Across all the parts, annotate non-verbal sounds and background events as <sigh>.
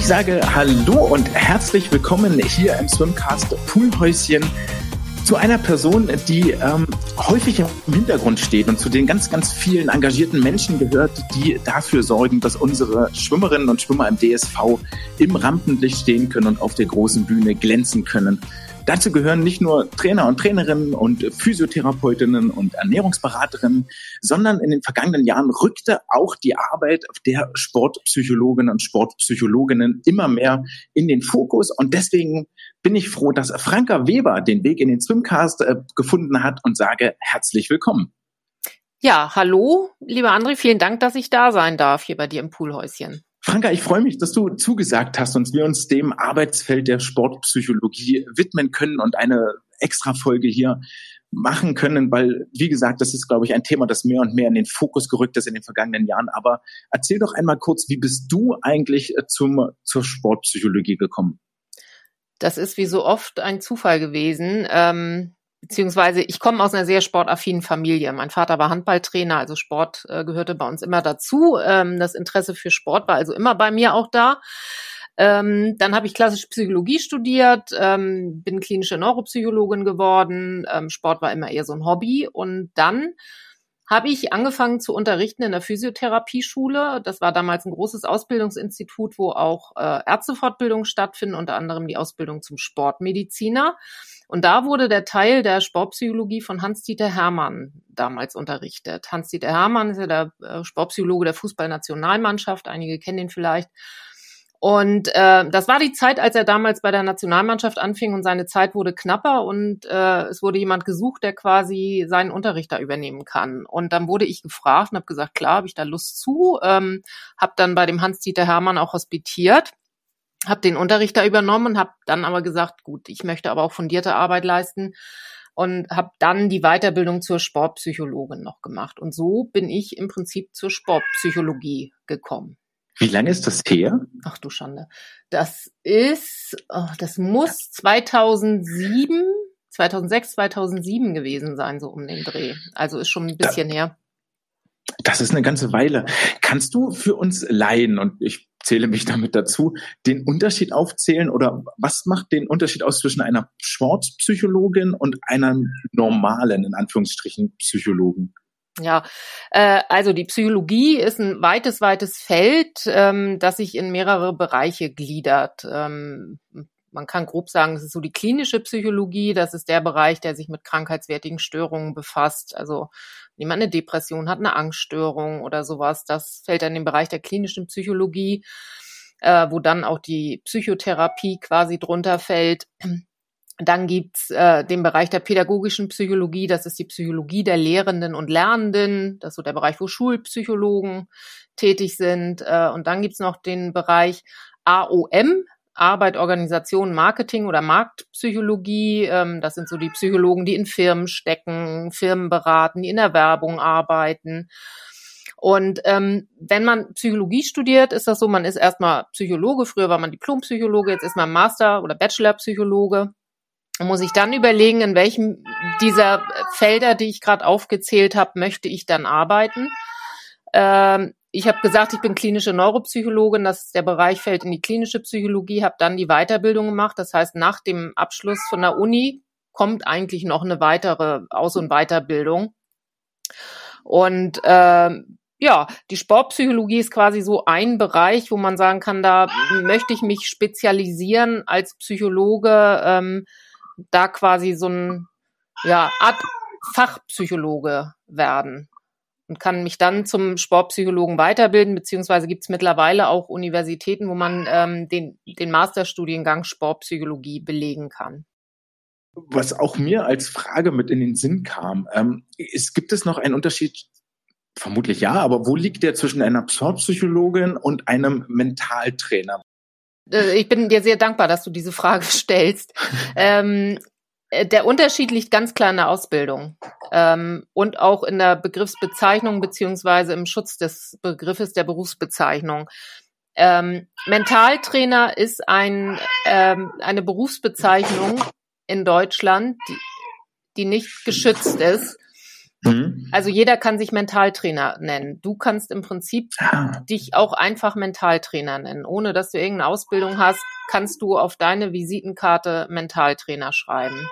Ich sage Hallo und herzlich willkommen hier im Swimcast Poolhäuschen zu einer Person, die ähm, häufig im Hintergrund steht und zu den ganz, ganz vielen engagierten Menschen gehört, die dafür sorgen, dass unsere Schwimmerinnen und Schwimmer im DSV im Rampenlicht stehen können und auf der großen Bühne glänzen können. Dazu gehören nicht nur Trainer und Trainerinnen und Physiotherapeutinnen und Ernährungsberaterinnen, sondern in den vergangenen Jahren rückte auch die Arbeit der Sportpsychologinnen und Sportpsychologinnen immer mehr in den Fokus. Und deswegen bin ich froh, dass Franka Weber den Weg in den Swimcast äh, gefunden hat und sage herzlich willkommen. Ja, hallo, lieber André, vielen Dank, dass ich da sein darf hier bei dir im Poolhäuschen. Franka, ich freue mich, dass du zugesagt hast und wir uns dem Arbeitsfeld der Sportpsychologie widmen können und eine extra Folge hier machen können, weil, wie gesagt, das ist, glaube ich, ein Thema, das mehr und mehr in den Fokus gerückt ist in den vergangenen Jahren. Aber erzähl doch einmal kurz, wie bist du eigentlich äh, zum, zur Sportpsychologie gekommen? Das ist wie so oft ein Zufall gewesen. Ähm, beziehungsweise ich komme aus einer sehr sportaffinen Familie. Mein Vater war Handballtrainer, also Sport äh, gehörte bei uns immer dazu. Ähm, das Interesse für Sport war also immer bei mir auch da. Ähm, dann habe ich klassische Psychologie studiert, ähm, bin klinische Neuropsychologin geworden. Ähm, Sport war immer eher so ein Hobby. Und dann habe ich angefangen zu unterrichten in der Physiotherapieschule. Das war damals ein großes Ausbildungsinstitut, wo auch äh, Ärztefortbildungen stattfinden, unter anderem die Ausbildung zum Sportmediziner. Und da wurde der Teil der Sportpsychologie von Hans-Dieter Hermann damals unterrichtet. Hans-Dieter Hermann ist ja der äh, Sportpsychologe der Fußballnationalmannschaft. Einige kennen ihn vielleicht. Und äh, das war die Zeit, als er damals bei der Nationalmannschaft anfing und seine Zeit wurde knapper und äh, es wurde jemand gesucht, der quasi seinen Unterricht da übernehmen kann. Und dann wurde ich gefragt und habe gesagt, klar, habe ich da Lust zu. Ähm, habe dann bei dem Hans-Dieter Hermann auch hospitiert habe den Unterricht da übernommen und habe dann aber gesagt, gut, ich möchte aber auch fundierte Arbeit leisten und habe dann die Weiterbildung zur Sportpsychologin noch gemacht. Und so bin ich im Prinzip zur Sportpsychologie gekommen. Wie lange ist das her? Ach du Schande. Das ist, oh, das muss 2007, 2006, 2007 gewesen sein, so um den Dreh. Also ist schon ein bisschen da, her. Das ist eine ganze Weile. Kannst du für uns Laien, und ich zähle mich damit dazu, den Unterschied aufzählen oder was macht den Unterschied aus zwischen einer Sportpsychologin und einer normalen, in Anführungsstrichen, Psychologen? Ja, äh, also die Psychologie ist ein weites, weites Feld, ähm, das sich in mehrere Bereiche gliedert. Ähm, man kann grob sagen, es ist so die klinische Psychologie, das ist der Bereich, der sich mit krankheitswertigen Störungen befasst. Also jemand eine Depression hat, eine Angststörung oder sowas, das fällt dann in den Bereich der klinischen Psychologie, äh, wo dann auch die Psychotherapie quasi drunter fällt. Dann gibt's äh, den Bereich der pädagogischen Psychologie, das ist die Psychologie der Lehrenden und Lernenden, das ist so der Bereich, wo Schulpsychologen tätig sind. Äh, und dann gibt's noch den Bereich AOM, Arbeit, Organisation, Marketing oder Marktpsychologie. Ähm, das sind so die Psychologen, die in Firmen stecken, Firmen beraten, die in der Werbung arbeiten. Und ähm, wenn man Psychologie studiert, ist das so, man ist erstmal Psychologe. Früher war man Diplompsychologe, jetzt ist man Master- oder Bachelorpsychologe. Muss ich dann überlegen, in welchem dieser Felder, die ich gerade aufgezählt habe, möchte ich dann arbeiten. Ähm, ich habe gesagt, ich bin klinische Neuropsychologin, dass der Bereich fällt in die klinische Psychologie, habe dann die Weiterbildung gemacht. Das heißt, nach dem Abschluss von der Uni kommt eigentlich noch eine weitere Aus- und Weiterbildung. Und äh, ja, die Sportpsychologie ist quasi so ein Bereich, wo man sagen kann, da möchte ich mich spezialisieren als Psychologe, ähm, da quasi so ein ja, Art Fachpsychologe werden und kann mich dann zum Sportpsychologen weiterbilden, beziehungsweise gibt es mittlerweile auch Universitäten, wo man ähm, den, den Masterstudiengang Sportpsychologie belegen kann. Was auch mir als Frage mit in den Sinn kam, ähm, ist, gibt es noch einen Unterschied Vermutlich ja, aber wo liegt der zwischen einer Sportpsychologin und einem Mentaltrainer? Äh, ich bin dir sehr dankbar, dass du diese Frage <laughs> stellst. <laughs> ähm, äh, der Unterschied liegt ganz klar in der Ausbildung ähm, und auch in der Begriffsbezeichnung beziehungsweise im Schutz des Begriffes der Berufsbezeichnung. Ähm, Mentaltrainer ist ein, ähm, eine Berufsbezeichnung in Deutschland, die, die nicht geschützt ist. Mhm. Also jeder kann sich Mentaltrainer nennen. Du kannst im Prinzip ah. dich auch einfach Mentaltrainer nennen. Ohne dass du irgendeine Ausbildung hast, kannst du auf deine Visitenkarte Mentaltrainer schreiben.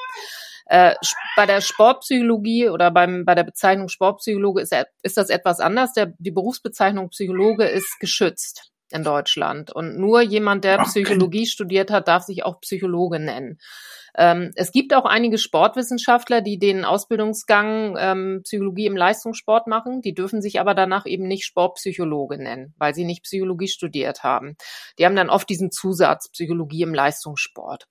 Äh, bei der Sportpsychologie oder beim, bei der Bezeichnung Sportpsychologe ist, ist das etwas anders. Der, die Berufsbezeichnung Psychologe ist geschützt in Deutschland. Und nur jemand, der okay. Psychologie studiert hat, darf sich auch Psychologe nennen. Ähm, es gibt auch einige Sportwissenschaftler, die den Ausbildungsgang ähm, Psychologie im Leistungssport machen. Die dürfen sich aber danach eben nicht Sportpsychologe nennen, weil sie nicht Psychologie studiert haben. Die haben dann oft diesen Zusatz Psychologie im Leistungssport.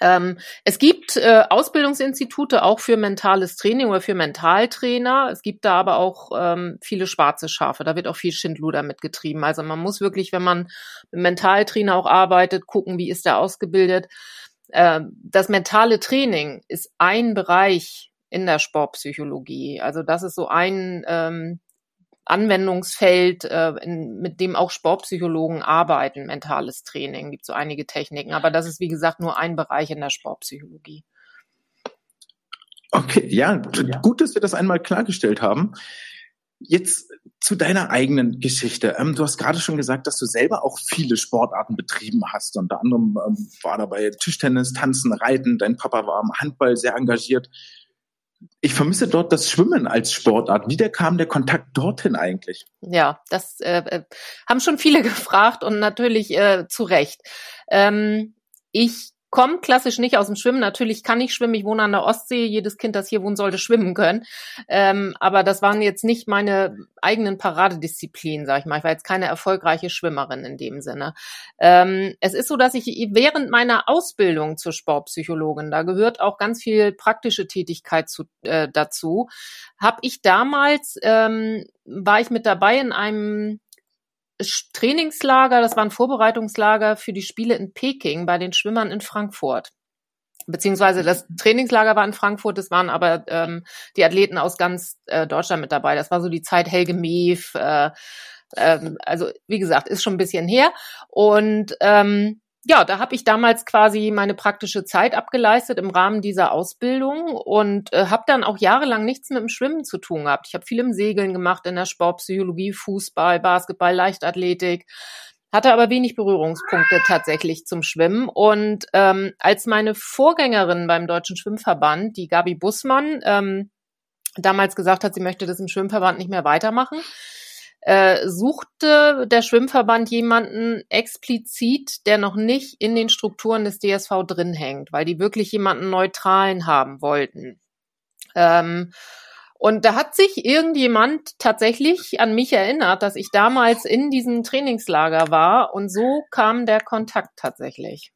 Ähm, es gibt äh, Ausbildungsinstitute auch für mentales Training oder für Mentaltrainer. Es gibt da aber auch ähm, viele schwarze Schafe. Da wird auch viel Schindluder mitgetrieben. Also man muss wirklich, wenn man mit Mentaltrainer auch arbeitet, gucken, wie ist der ausgebildet. Ähm, das mentale Training ist ein Bereich in der Sportpsychologie. Also das ist so ein ähm, Anwendungsfeld, äh, in, mit dem auch Sportpsychologen arbeiten, mentales Training. Gibt so einige Techniken, aber das ist wie gesagt nur ein Bereich in der Sportpsychologie. Okay, ja, ja. gut, dass wir das einmal klargestellt haben. Jetzt zu deiner eigenen Geschichte. Ähm, du hast gerade schon gesagt, dass du selber auch viele Sportarten betrieben hast. Unter anderem ähm, war dabei Tischtennis, Tanzen, Reiten. Dein Papa war am Handball sehr engagiert. Ich vermisse dort das Schwimmen als Sportart. Wie der kam der Kontakt dorthin eigentlich? Ja, das äh, äh haben schon viele <laughs> gefragt und natürlich äh, zu Recht. Ähm, ich komme klassisch nicht aus dem Schwimmen. Natürlich kann ich schwimmen. Ich wohne an der Ostsee. Jedes Kind, das hier wohnt, sollte schwimmen können. Ähm, aber das waren jetzt nicht meine eigenen Paradedisziplinen, sag ich mal. Ich war jetzt keine erfolgreiche Schwimmerin in dem Sinne. Ähm, es ist so, dass ich während meiner Ausbildung zur Sportpsychologin, da gehört auch ganz viel praktische Tätigkeit zu, äh, dazu, habe ich damals ähm, war ich mit dabei in einem Trainingslager, das war ein Vorbereitungslager für die Spiele in Peking bei den Schwimmern in Frankfurt. Beziehungsweise das Trainingslager war in Frankfurt, es waren aber ähm, die Athleten aus ganz äh, Deutschland mit dabei. Das war so die Zeit Helge Meev, äh, ähm, also wie gesagt, ist schon ein bisschen her. Und ähm, ja, da habe ich damals quasi meine praktische Zeit abgeleistet im Rahmen dieser Ausbildung und äh, habe dann auch jahrelang nichts mit dem Schwimmen zu tun gehabt. Ich habe viel im Segeln gemacht, in der Sportpsychologie, Fußball, Basketball, Leichtathletik, hatte aber wenig Berührungspunkte tatsächlich zum Schwimmen. Und ähm, als meine Vorgängerin beim Deutschen Schwimmverband, die Gabi Bussmann, ähm, damals gesagt hat, sie möchte das im Schwimmverband nicht mehr weitermachen, äh, suchte der Schwimmverband jemanden explizit, der noch nicht in den Strukturen des DSV drin hängt, weil die wirklich jemanden Neutralen haben wollten. Ähm, und da hat sich irgendjemand tatsächlich an mich erinnert, dass ich damals in diesem Trainingslager war und so kam der Kontakt tatsächlich.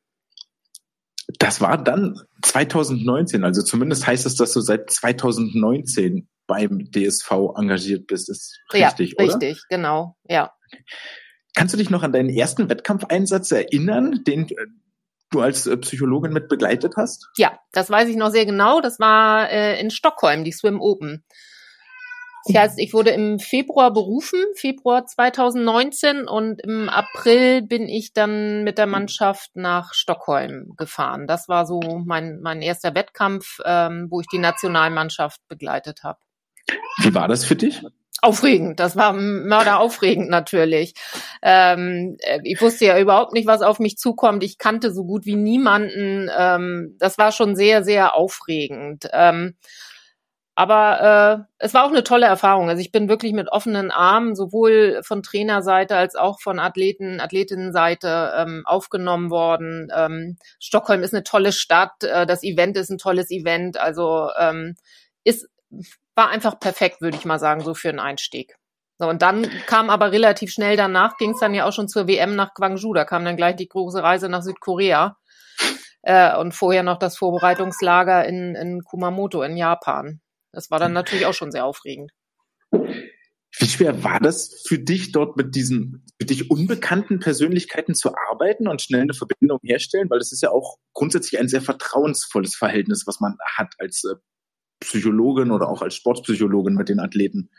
Das war dann 2019, also zumindest heißt es, dass du seit 2019 beim DSV engagiert bist. Ist richtig, ja, richtig, oder? genau, ja. Kannst du dich noch an deinen ersten Wettkampfeinsatz erinnern, den äh, du als äh, Psychologin mit begleitet hast? Ja, das weiß ich noch sehr genau. Das war äh, in Stockholm, die Swim Open. Das heißt, ich wurde im Februar berufen, Februar 2019 und im April bin ich dann mit der Mannschaft nach Stockholm gefahren. Das war so mein, mein erster Wettkampf, ähm, wo ich die Nationalmannschaft begleitet habe. Wie war das für dich? Aufregend, das war mörderaufregend natürlich. Ähm, äh, ich wusste ja überhaupt nicht, was auf mich zukommt. Ich kannte so gut wie niemanden. Ähm, das war schon sehr, sehr aufregend. Ähm, aber äh, es war auch eine tolle Erfahrung. Also ich bin wirklich mit offenen Armen sowohl von Trainerseite als auch von Athleten, Athletinnenseite ähm, aufgenommen worden. Ähm, Stockholm ist eine tolle Stadt. Äh, das Event ist ein tolles Event. Also ähm, ist war einfach perfekt, würde ich mal sagen, so für einen Einstieg. So, und dann kam aber relativ schnell danach, ging es dann ja auch schon zur WM nach Gwangju. Da kam dann gleich die große Reise nach Südkorea äh, und vorher noch das Vorbereitungslager in, in Kumamoto in Japan. Das war dann natürlich auch schon sehr aufregend. Wie schwer war das für dich, dort mit diesen für dich unbekannten Persönlichkeiten zu arbeiten und schnell eine Verbindung herstellen? Weil das ist ja auch grundsätzlich ein sehr vertrauensvolles Verhältnis, was man hat als äh, Psychologin oder auch als Sportpsychologin mit den Athleten?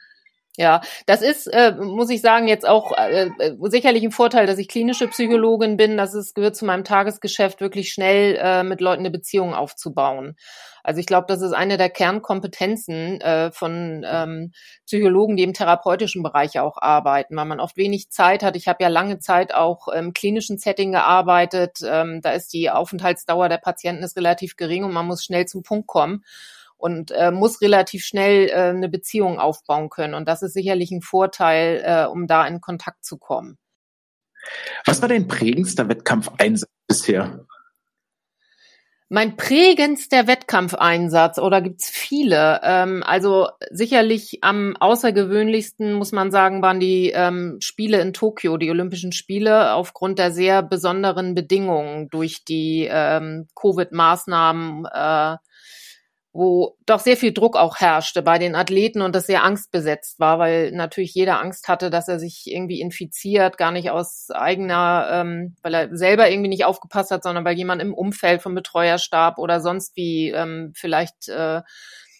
Ja, das ist, äh, muss ich sagen, jetzt auch äh, äh, sicherlich ein Vorteil, dass ich klinische Psychologin bin. Das ist, gehört zu meinem Tagesgeschäft, wirklich schnell äh, mit Leuten eine Beziehung aufzubauen. Also ich glaube, das ist eine der Kernkompetenzen äh, von ähm, Psychologen, die im therapeutischen Bereich auch arbeiten, weil man oft wenig Zeit hat. Ich habe ja lange Zeit auch im klinischen Setting gearbeitet. Ähm, da ist die Aufenthaltsdauer der Patienten ist relativ gering und man muss schnell zum Punkt kommen und äh, muss relativ schnell äh, eine Beziehung aufbauen können. Und das ist sicherlich ein Vorteil, äh, um da in Kontakt zu kommen. Was war dein prägendster Wettkampfeinsatz bisher? Mein prägendster Wettkampfeinsatz, oder gibt's viele? Ähm, also sicherlich am außergewöhnlichsten, muss man sagen, waren die ähm, Spiele in Tokio, die Olympischen Spiele, aufgrund der sehr besonderen Bedingungen durch die ähm, Covid-Maßnahmen. Äh, wo doch sehr viel Druck auch herrschte bei den Athleten und das sehr angstbesetzt war, weil natürlich jeder Angst hatte, dass er sich irgendwie infiziert, gar nicht aus eigener, ähm, weil er selber irgendwie nicht aufgepasst hat, sondern weil jemand im Umfeld vom Betreuer starb oder sonst wie ähm, vielleicht äh,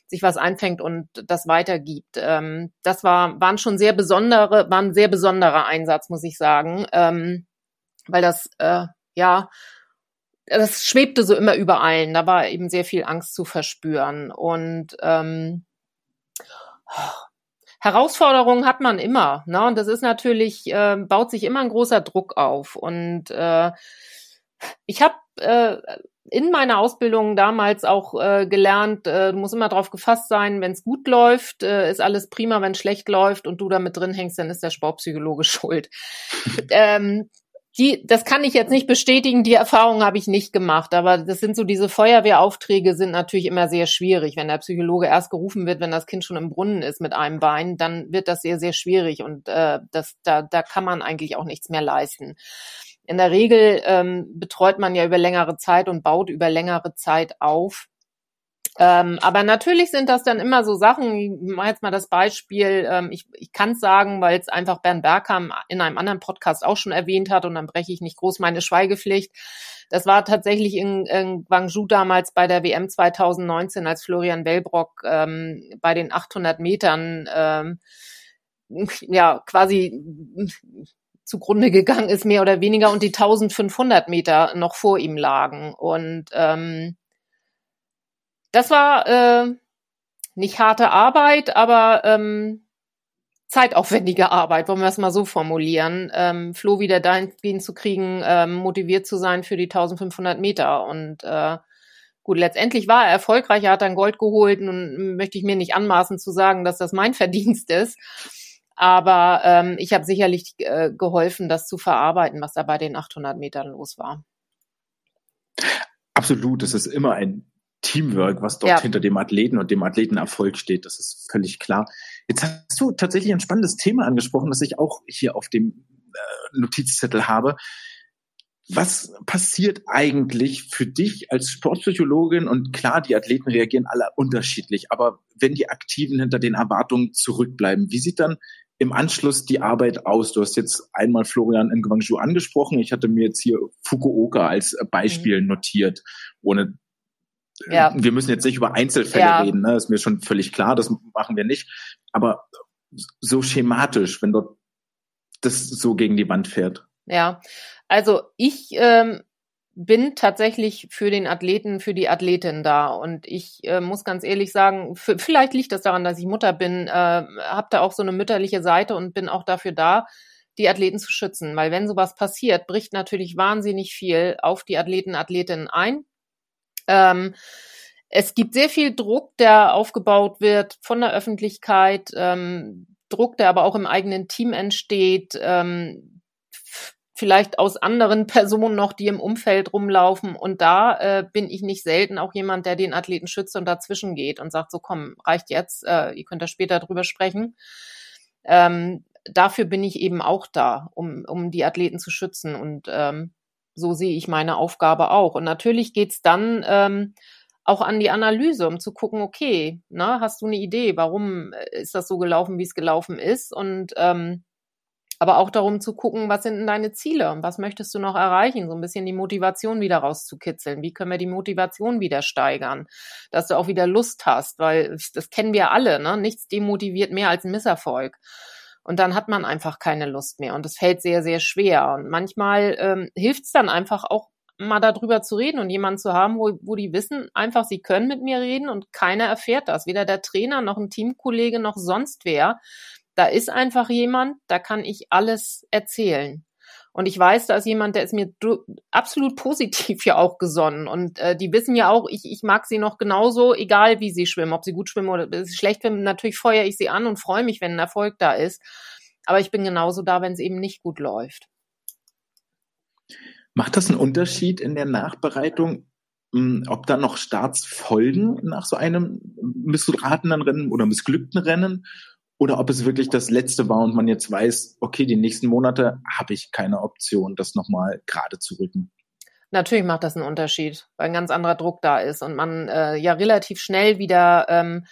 sich was einfängt und das weitergibt. Ähm, das war, waren schon sehr besondere, waren sehr besonderer Einsatz, muss ich sagen, ähm, weil das äh, ja das schwebte so immer über allen. Da war eben sehr viel Angst zu verspüren. Und ähm, Herausforderungen hat man immer. Ne? Und das ist natürlich, äh, baut sich immer ein großer Druck auf. Und äh, ich habe äh, in meiner Ausbildung damals auch äh, gelernt, äh, du musst immer darauf gefasst sein, wenn es gut läuft, äh, ist alles prima, wenn es schlecht läuft und du damit drin hängst, dann ist der Sportpsychologe <laughs> schuld. ähm, die, das kann ich jetzt nicht bestätigen, die Erfahrung habe ich nicht gemacht, aber das sind so diese Feuerwehraufträge sind natürlich immer sehr schwierig. Wenn der Psychologe erst gerufen wird, wenn das Kind schon im Brunnen ist mit einem Bein, dann wird das sehr, sehr schwierig und äh, das, da, da kann man eigentlich auch nichts mehr leisten. In der Regel ähm, betreut man ja über längere Zeit und baut über längere Zeit auf. Ähm, aber natürlich sind das dann immer so Sachen, ich mache jetzt mal das Beispiel, ähm, ich, ich kann es sagen, weil es einfach Bernd Bergham in einem anderen Podcast auch schon erwähnt hat und dann breche ich nicht groß meine Schweigepflicht. Das war tatsächlich in, in Guangzhou damals bei der WM 2019, als Florian Wellbrock ähm, bei den 800 Metern ähm, ja quasi zugrunde gegangen ist, mehr oder weniger, und die 1500 Meter noch vor ihm lagen. Und ähm, das war äh, nicht harte Arbeit, aber ähm, zeitaufwendige Arbeit, wollen wir es mal so formulieren, ähm, Flo wieder dahin zu kriegen, ähm, motiviert zu sein für die 1500 Meter. Und äh, gut, letztendlich war er erfolgreich, er hat dann Gold geholt und möchte ich mir nicht anmaßen zu sagen, dass das mein <laughs> Verdienst ist. Aber ähm, ich habe sicherlich äh, geholfen, das zu verarbeiten, was da bei den 800 Metern los war. Absolut, es ist immer ein Teamwork, was dort ja. hinter dem Athleten und dem Athletenerfolg steht. Das ist völlig klar. Jetzt hast du tatsächlich ein spannendes Thema angesprochen, das ich auch hier auf dem äh, Notizzettel habe. Was passiert eigentlich für dich als Sportpsychologin? Und klar, die Athleten reagieren alle unterschiedlich, aber wenn die Aktiven hinter den Erwartungen zurückbleiben, wie sieht dann im Anschluss die Arbeit aus? Du hast jetzt einmal Florian in Guangzhou angesprochen. Ich hatte mir jetzt hier Fukuoka als Beispiel mhm. notiert, ohne ja. wir müssen jetzt nicht über Einzelfälle ja. reden, ne? ist mir schon völlig klar, das machen wir nicht. Aber so schematisch, wenn dort das so gegen die Wand fährt. Ja, also ich ähm, bin tatsächlich für den Athleten, für die Athletin da. Und ich äh, muss ganz ehrlich sagen, vielleicht liegt das daran, dass ich Mutter bin, äh, habe da auch so eine mütterliche Seite und bin auch dafür da, die Athleten zu schützen. Weil wenn sowas passiert, bricht natürlich wahnsinnig viel auf die Athleten, Athletinnen ein. Ähm, es gibt sehr viel Druck, der aufgebaut wird von der Öffentlichkeit, ähm, Druck, der aber auch im eigenen Team entsteht, ähm, vielleicht aus anderen <laughs> Personen noch, die im Umfeld rumlaufen. Und da äh, bin ich nicht selten auch jemand, der den Athleten schützt und dazwischen geht und sagt, so komm, reicht jetzt, äh, ihr könnt da später drüber sprechen. Ähm, dafür bin ich eben auch da, um, um die Athleten zu schützen. Und ähm, so sehe ich meine Aufgabe auch. Und natürlich geht's dann ähm, auch an die Analyse, um zu gucken, okay, na, hast du eine Idee, warum äh, ist das so gelaufen, wie es gelaufen ist? Und ähm, aber auch darum zu gucken, was sind denn deine Ziele und was möchtest du noch erreichen, so ein bisschen die Motivation wieder rauszukitzeln. Wie können wir die Motivation wieder steigern, dass du auch wieder Lust hast, weil das kennen wir alle, ne? Nichts demotiviert mehr als ein Misserfolg. Und dann hat man einfach keine Lust mehr und es fällt sehr, sehr schwer. Und manchmal ähm, hilft es dann einfach auch mal darüber zu reden und jemanden zu haben, wo, wo die wissen, einfach, sie können mit mir reden und keiner erfährt das. Weder der Trainer noch ein Teamkollege noch sonst wer. Da ist einfach jemand, da kann ich alles erzählen. Und ich weiß, da ist jemand, der ist mir absolut positiv <laughs> ja auch gesonnen. Und äh, die wissen ja auch, ich, ich mag sie noch genauso, egal wie sie schwimmen, ob sie gut schwimmen oder schlecht schwimmen. Natürlich feuere ich sie an und freue mich, wenn ein Erfolg da ist. Aber ich bin genauso da, wenn es eben nicht gut läuft. Macht das einen Unterschied in der Nachbereitung, hm, ob da noch Starts folgen nach so einem missratenen Rennen oder missglückten Rennen oder ob es wirklich das letzte war und man jetzt weiß, okay, die nächsten Monate habe ich keine Option, das nochmal gerade zu rücken. Natürlich macht das einen Unterschied, weil ein ganz anderer Druck da ist und man äh, ja relativ schnell wieder ähm,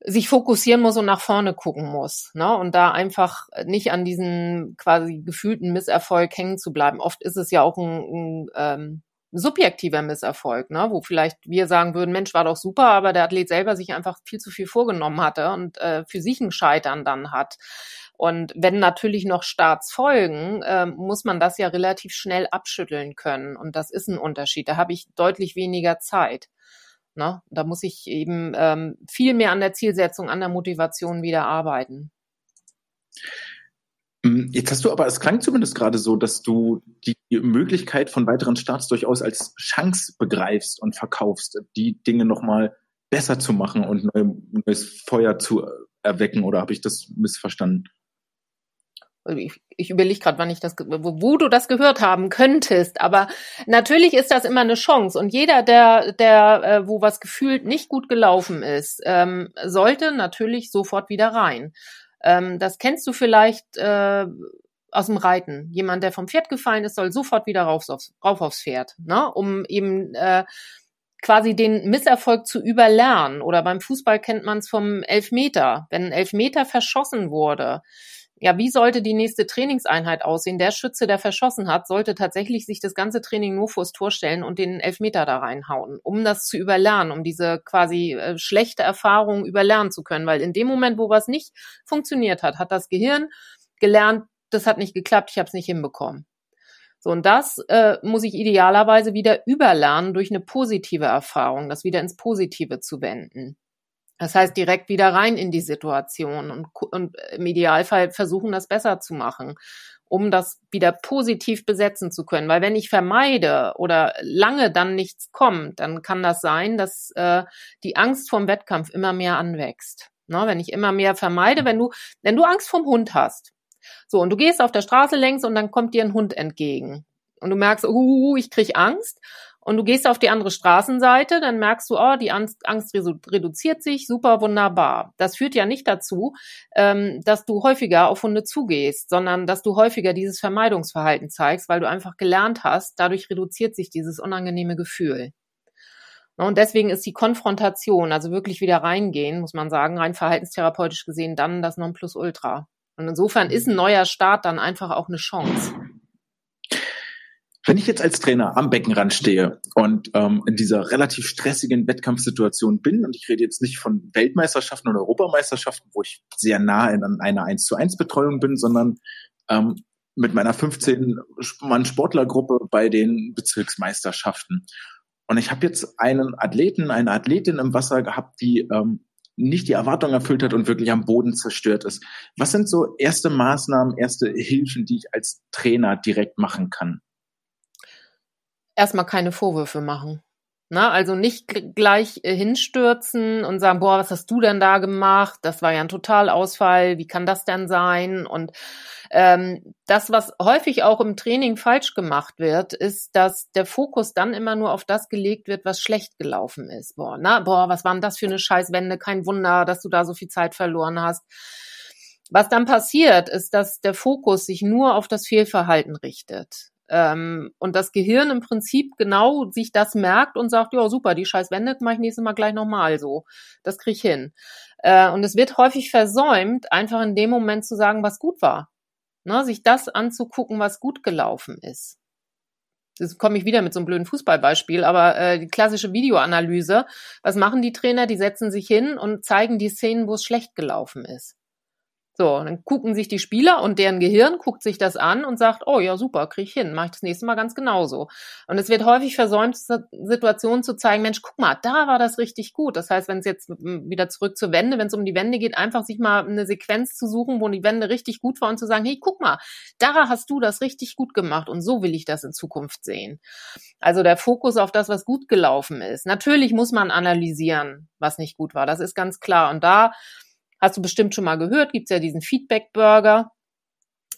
sich fokussieren muss und nach vorne gucken muss. Ne? Und da einfach nicht an diesen quasi gefühlten Misserfolg hängen zu bleiben. Oft ist es ja auch ein, ein ähm, subjektiver Misserfolg, ne? wo vielleicht wir sagen würden, Mensch, war doch super, aber der Athlet selber sich einfach viel zu viel vorgenommen hatte und äh, für sich ein Scheitern dann hat. Und wenn natürlich noch Starts folgen, äh, muss man das ja relativ schnell abschütteln können. Und das ist ein Unterschied. Da habe ich deutlich weniger Zeit. Ne? Da muss ich eben ähm, viel mehr an der Zielsetzung, an der Motivation wieder arbeiten. Hm, jetzt hast du aber, es klang zumindest gerade so, dass du die Möglichkeit von weiteren Starts durchaus als Chance begreifst und verkaufst, die Dinge nochmal besser zu machen und neues Feuer zu erwecken. Oder habe ich das missverstanden? Ich, ich überlege gerade, wann ich das, wo, wo, du das gehört haben könntest. Aber natürlich ist das immer eine Chance. Und jeder, der, der, äh, wo was gefühlt nicht gut gelaufen ist, ähm, sollte natürlich sofort wieder rein. Ähm, das kennst du vielleicht äh, aus dem Reiten. Jemand, der vom Pferd gefallen ist, soll sofort wieder rauf aufs, rauf aufs Pferd, ne? um eben äh, quasi den Misserfolg zu überlernen. Oder beim Fußball kennt man es vom Elfmeter. Wenn ein Elfmeter verschossen wurde, ja, wie sollte die nächste Trainingseinheit aussehen? Der Schütze, der verschossen hat, sollte tatsächlich sich das ganze Training nur vors Tor stellen und den Elfmeter da reinhauen, um das zu überlernen, um diese quasi äh, schlechte Erfahrung überlernen zu können. Weil in dem Moment, wo was nicht funktioniert hat, hat das Gehirn gelernt, das hat nicht geklappt, ich habe es nicht hinbekommen. So, und das äh, muss ich idealerweise wieder überlernen durch eine positive Erfahrung, das wieder ins Positive zu wenden. Das heißt, direkt wieder rein in die Situation und, und im Idealfall versuchen, das besser zu machen, um das wieder positiv besetzen zu können. Weil wenn ich vermeide oder lange dann nichts kommt, dann kann das sein, dass äh, die Angst vom Wettkampf immer mehr anwächst. Ne? Wenn ich immer mehr vermeide, wenn du, wenn du Angst vom Hund hast, so und du gehst auf der Straße längs und dann kommt dir ein Hund entgegen und du merkst, uh, ich krieg Angst und du gehst auf die andere Straßenseite, dann merkst du, oh, die Angst, Angst reduziert sich, super, wunderbar. Das führt ja nicht dazu, ähm, dass du häufiger auf Hunde zugehst, sondern dass du häufiger dieses Vermeidungsverhalten zeigst, weil du einfach gelernt hast, dadurch reduziert sich dieses unangenehme Gefühl. Und deswegen ist die Konfrontation, also wirklich wieder reingehen, muss man sagen, rein verhaltenstherapeutisch gesehen, dann das Nonplusultra. Und insofern ist ein neuer Start dann einfach auch eine Chance. Wenn ich jetzt als Trainer am Beckenrand stehe und ähm, in dieser relativ stressigen Wettkampfsituation bin, und ich rede jetzt nicht von Weltmeisterschaften oder Europameisterschaften, wo ich sehr nah in einer 1 zu 1 Betreuung bin, sondern ähm, mit meiner 15-Mann-Sportlergruppe bei den Bezirksmeisterschaften. Und ich habe jetzt einen Athleten, eine Athletin im Wasser gehabt, die ähm, nicht die Erwartung erfüllt hat und wirklich am Boden zerstört ist. Was sind so erste Maßnahmen, erste Hilfen, die ich als Trainer direkt machen kann? Erstmal keine Vorwürfe machen. Na, also nicht gleich äh, hinstürzen und sagen, boah, was hast du denn da gemacht? Das war ja ein Totalausfall, wie kann das denn sein? Und ähm, das, was häufig auch im Training falsch gemacht wird, ist, dass der Fokus dann immer nur auf das gelegt wird, was schlecht gelaufen ist. Boah, na, boah, was war denn das für eine Scheißwende? Kein Wunder, dass du da so viel Zeit verloren hast. Was dann passiert, ist, dass der Fokus sich nur auf das Fehlverhalten richtet. Ähm, und das Gehirn im Prinzip genau sich das merkt und sagt, ja super, die scheiß Wände mache ich nächstes Mal gleich nochmal so. Das krieg ich hin. Äh, und es wird häufig versäumt, einfach in dem Moment zu sagen, was gut war. ne, sich das anzugucken, was gut gelaufen ist. Jetzt komme ich wieder mit so einem blöden Fußballbeispiel, aber äh, die klassische Videoanalyse, was machen die Trainer? Die setzen sich hin und zeigen die Szenen, wo es schlecht gelaufen ist. So, dann gucken sich die Spieler und deren Gehirn guckt sich das an und sagt, oh ja, super, krieg ich hin, mache ich das nächste Mal ganz genauso. Und es wird häufig versäumt, Situationen zu zeigen, Mensch, guck mal, da war das richtig gut. Das heißt, wenn es jetzt wieder zurück zur Wende, wenn es um die Wende geht, einfach sich mal eine Sequenz zu suchen, wo die Wende richtig gut war und zu sagen, hey, guck mal, da hast du das richtig gut gemacht und so will ich das in Zukunft sehen. Also der Fokus auf das, was gut gelaufen ist. Natürlich muss man analysieren, was nicht gut war, das ist ganz klar. Und da Hast du bestimmt schon mal gehört, gibt's ja diesen Feedback-Burger.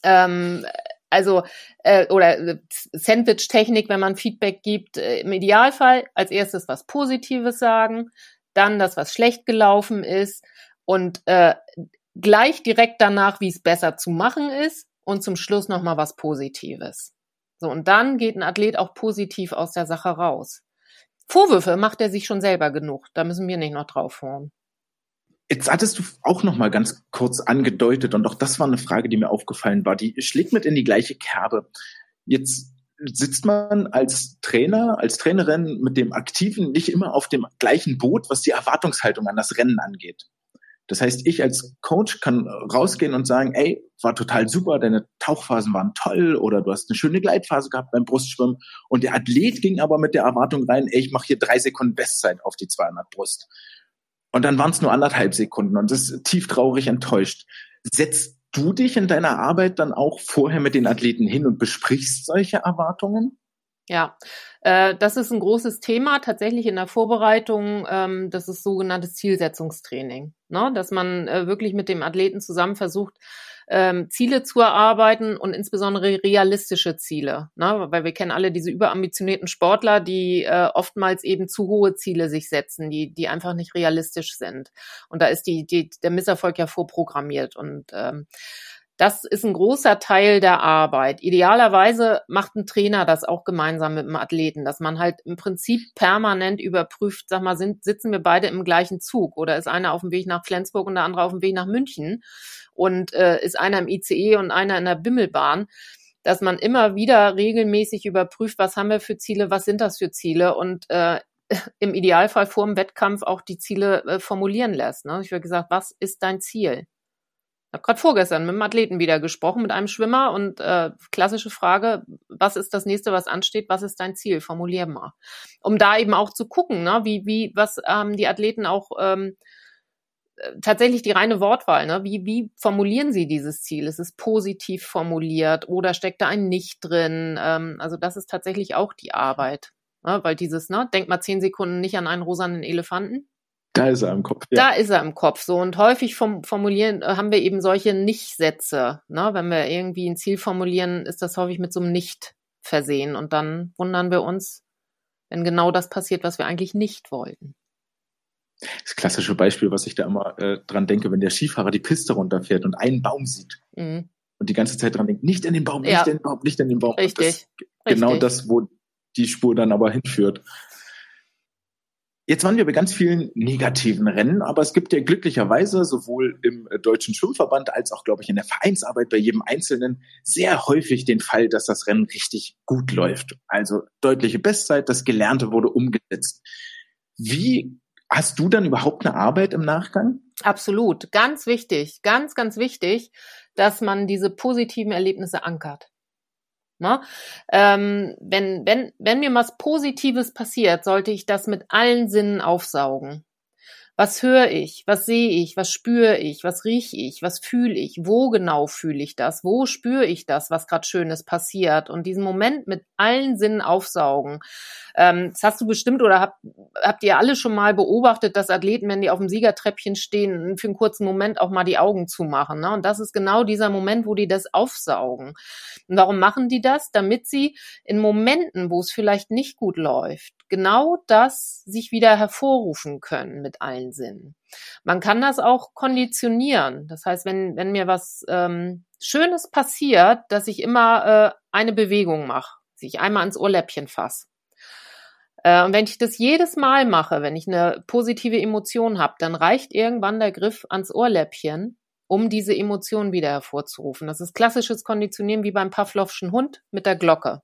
Ähm, also äh, oder äh, Sandwich-Technik, wenn man Feedback gibt, äh, im Idealfall als erstes was Positives sagen, dann das, was schlecht gelaufen ist und äh, gleich direkt danach, wie es besser zu machen ist und zum Schluss nochmal was Positives. So, und dann geht ein Athlet auch positiv aus der Sache raus. Vorwürfe macht er sich schon selber genug, da müssen wir nicht noch draufhauen. Jetzt hattest du auch noch mal ganz kurz angedeutet und auch das war eine Frage, die mir aufgefallen war. Die schlägt mit in die gleiche Kerbe. Jetzt sitzt man als Trainer, als Trainerin mit dem Aktiven nicht immer auf dem gleichen Boot, was die Erwartungshaltung an das Rennen angeht. Das heißt, ich als Coach kann rausgehen und sagen, ey, war total super, deine Tauchphasen waren toll oder du hast eine schöne Gleitphase gehabt beim Brustschwimmen. Und der Athlet ging aber mit der Erwartung rein, ey, ich mache hier drei Sekunden Bestzeit auf die 200 Brust. Und dann waren es nur anderthalb Sekunden und das ist tief traurig enttäuscht. Setzt du dich in deiner Arbeit dann auch vorher mit den Athleten hin und besprichst solche Erwartungen? Ja, äh, das ist ein großes Thema tatsächlich in der Vorbereitung. Ähm, das ist sogenanntes Zielsetzungstraining, ne? dass man äh, wirklich mit dem Athleten zusammen versucht, ähm, Ziele zu erarbeiten und insbesondere realistische Ziele. Ne? Weil wir kennen alle diese überambitionierten Sportler, die äh, oftmals eben zu hohe Ziele sich setzen, die, die einfach nicht realistisch sind. Und da ist die, die, der Misserfolg ja vorprogrammiert. Und ähm, das ist ein großer Teil der Arbeit. Idealerweise macht ein Trainer das auch gemeinsam mit dem Athleten, dass man halt im Prinzip permanent überprüft, sag mal, sind, sitzen wir beide im gleichen Zug oder ist einer auf dem Weg nach Flensburg und der andere auf dem Weg nach München und äh, ist einer im ICE und einer in der Bimmelbahn dass man immer wieder regelmäßig überprüft, was haben wir für Ziele, was sind das für Ziele und äh, <laughs> im Idealfall vor dem Wettkampf auch die Ziele äh, formulieren lässt. Ne? Ich habe gesagt, was ist dein Ziel? Habe gerade vorgestern mit einem Athleten wieder gesprochen, mit einem Schwimmer und äh, klassische Frage, was ist das nächste, was ansteht, was ist dein Ziel? Formulier mal. Um da eben auch zu gucken, ne, wie, wie, was ähm, die Athleten auch ähm, äh, tatsächlich die reine Wortwahl, ne? Wie, wie formulieren sie dieses Ziel? Ist es positiv formuliert oder steckt da ein Nicht drin? Ähm, also das ist tatsächlich auch die Arbeit. Ne? Weil dieses, ne, denk mal zehn Sekunden nicht an einen rosanen Elefanten. Da ist er im Kopf. Ja. Da ist er im Kopf. So und häufig vom, formulieren äh, haben wir eben solche Nicht-Sätze. Ne? Wenn wir irgendwie ein Ziel formulieren, ist das häufig mit so einem Nicht versehen und dann wundern wir uns, wenn genau das passiert, was wir eigentlich nicht wollten. Das klassische Beispiel, was ich da immer äh, dran denke, wenn der Skifahrer die Piste runterfährt und einen Baum sieht mhm. und die ganze Zeit dran denkt, nicht in den Baum, ja. nicht in den Baum, nicht in den Baum. Richtig. Das, genau das, wo die Spur dann aber hinführt. Jetzt waren wir bei ganz vielen negativen Rennen, aber es gibt ja glücklicherweise sowohl im äh, Deutschen Schwimmverband als auch, glaube ich, in der Vereinsarbeit bei jedem Einzelnen sehr häufig den Fall, dass das Rennen richtig gut läuft. Also deutliche Bestzeit, das Gelernte wurde umgesetzt. Wie hast du dann überhaupt eine Arbeit im Nachgang? Absolut. Ganz wichtig, ganz, ganz wichtig, dass man diese positiven Erlebnisse ankert. Ne? Ähm, wenn, wenn, wenn mir was Positives passiert, sollte ich das mit allen Sinnen aufsaugen. Was höre ich? Was sehe ich? Was spüre ich? Was rieche ich? Was fühle ich? Wo genau fühle ich das? Wo spüre ich das, was gerade Schönes passiert? Und diesen Moment mit allen Sinnen aufsaugen. Ähm, das hast du bestimmt oder habt, habt ihr alle schon mal beobachtet, dass Athleten, wenn die auf dem Siegertreppchen stehen, für einen kurzen Moment auch mal die Augen zumachen. Ne? Und das ist genau dieser Moment, wo die das aufsaugen. Und warum machen die das? Damit sie in Momenten, wo es vielleicht nicht gut läuft, genau das sich wieder hervorrufen können mit allen Sinnen. Man kann das auch konditionieren. Das heißt, wenn, wenn mir was ähm, Schönes passiert, dass ich immer äh, eine Bewegung mache, sich einmal ans Ohrläppchen fasse. Äh, und wenn ich das jedes Mal mache, wenn ich eine positive Emotion habe, dann reicht irgendwann der Griff ans Ohrläppchen um diese Emotionen wieder hervorzurufen. Das ist klassisches Konditionieren wie beim Pavlovschen Hund mit der Glocke.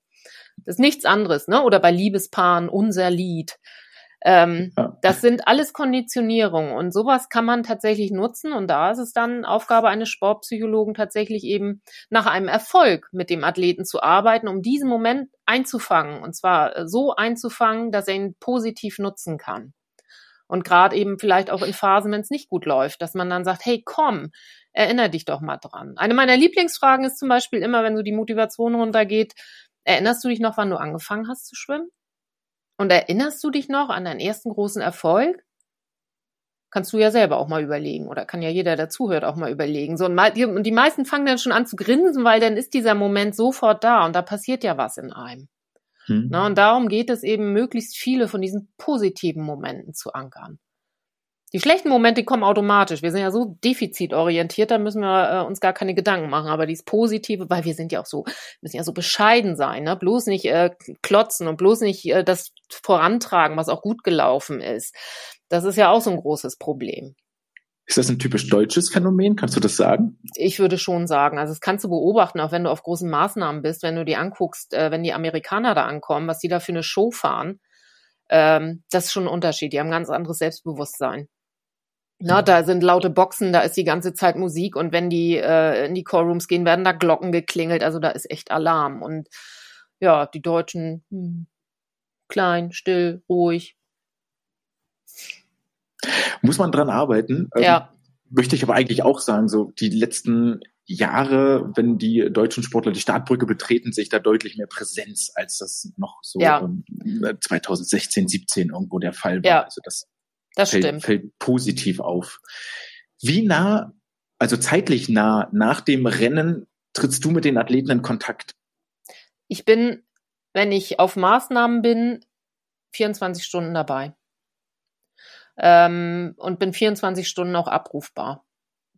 Das ist nichts anderes, ne? Oder bei Liebespaaren unser Lied. Ähm, ja. Das sind alles Konditionierungen und sowas kann man tatsächlich nutzen und da ist es dann Aufgabe eines Sportpsychologen tatsächlich eben nach einem Erfolg mit dem Athleten zu arbeiten, um diesen Moment einzufangen und zwar so einzufangen, dass er ihn positiv nutzen kann. Und gerade eben vielleicht auch in Phasen, wenn es nicht gut läuft, dass man dann sagt, hey, komm, erinnere dich doch mal dran. Eine meiner Lieblingsfragen ist zum Beispiel immer, wenn so die Motivation runtergeht, erinnerst du dich noch, wann du angefangen hast zu schwimmen? Und erinnerst du dich noch an deinen ersten großen Erfolg? Kannst du ja selber auch mal überlegen oder kann ja jeder, der zuhört, auch mal überlegen. So, und die, und die meisten fangen dann schon an zu grinsen, weil dann ist dieser Moment sofort da und da passiert ja was in einem. Hm. Na, und darum geht es eben, möglichst viele von diesen positiven Momenten zu ankern. Die schlechten Momente kommen automatisch. Wir sind ja so defizitorientiert, da müssen wir äh, uns gar keine Gedanken machen. Aber dieses Positive, weil wir sind ja auch so, müssen ja so bescheiden sein, ne? bloß nicht äh, klotzen und bloß nicht äh, das vorantragen, was auch gut gelaufen ist. Das ist ja auch so ein großes Problem. Ist das ein typisch deutsches Phänomen? Kannst du das sagen? Ich würde schon sagen. Also das kannst du beobachten, auch wenn du auf großen Maßnahmen bist, wenn du dir anguckst, äh, wenn die Amerikaner da ankommen, was die da für eine Show fahren. Ähm, das ist schon ein Unterschied. Die haben ein ganz anderes Selbstbewusstsein. Na, da sind laute Boxen, da ist die ganze Zeit Musik und wenn die äh, in die Callrooms gehen, werden da Glocken geklingelt. Also da ist echt Alarm. Und ja, die Deutschen hm, klein, still, ruhig. Muss man dran arbeiten. Ähm, ja. Ähm, möchte ich aber eigentlich auch sagen, so die letzten Jahre, wenn die deutschen Sportler die Startbrücke betreten, sehe ich da deutlich mehr Präsenz, als das noch so ja. 2016, 17 irgendwo der Fall war. Ja. Also das das fällt, stimmt. fällt positiv auf. Wie nah, also zeitlich nah nach dem Rennen trittst du mit den Athleten in Kontakt? Ich bin, wenn ich auf Maßnahmen bin, 24 Stunden dabei. Ähm, und bin 24 Stunden auch abrufbar.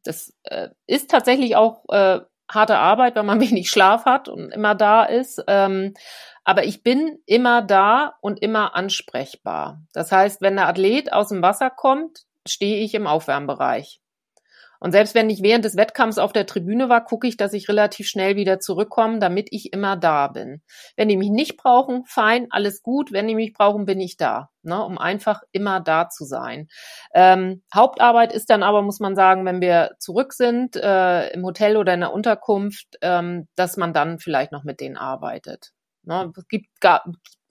Das äh, ist tatsächlich auch äh, harte Arbeit, weil man <laughs> wenig Schlaf hat und immer da ist. Ähm, aber ich bin immer da und immer ansprechbar. Das heißt, wenn der Athlet aus dem Wasser kommt, stehe ich im Aufwärmbereich. Und selbst wenn ich während des Wettkampfs auf der Tribüne war, gucke ich, dass ich relativ schnell wieder zurückkomme, damit ich immer da bin. Wenn die mich nicht brauchen, fein, alles gut. Wenn die mich brauchen, bin ich da, ne, um einfach immer da zu sein. Ähm, Hauptarbeit ist dann aber, muss man sagen, wenn wir zurück sind äh, im Hotel oder in der Unterkunft, ähm, dass man dann vielleicht noch mit denen arbeitet. Ne, es gibt, gab,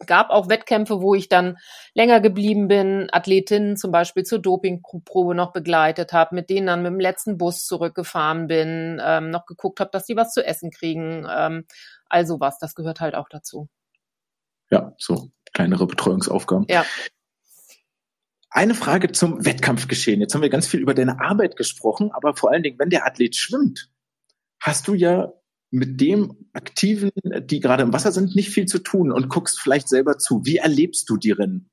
gab auch Wettkämpfe, wo ich dann länger geblieben bin, Athletinnen zum Beispiel zur Dopingprobe noch begleitet habe, mit denen dann mit dem letzten Bus zurückgefahren bin, ähm, noch geguckt habe, dass die was zu essen kriegen. Ähm, also was, das gehört halt auch dazu. Ja, so kleinere Betreuungsaufgaben. Ja. Eine Frage zum Wettkampfgeschehen. Jetzt haben wir ganz viel über deine Arbeit gesprochen, aber vor allen Dingen, wenn der Athlet schwimmt, hast du ja mit dem Aktiven, die gerade im Wasser sind, nicht viel zu tun und guckst vielleicht selber zu. Wie erlebst du die Rennen?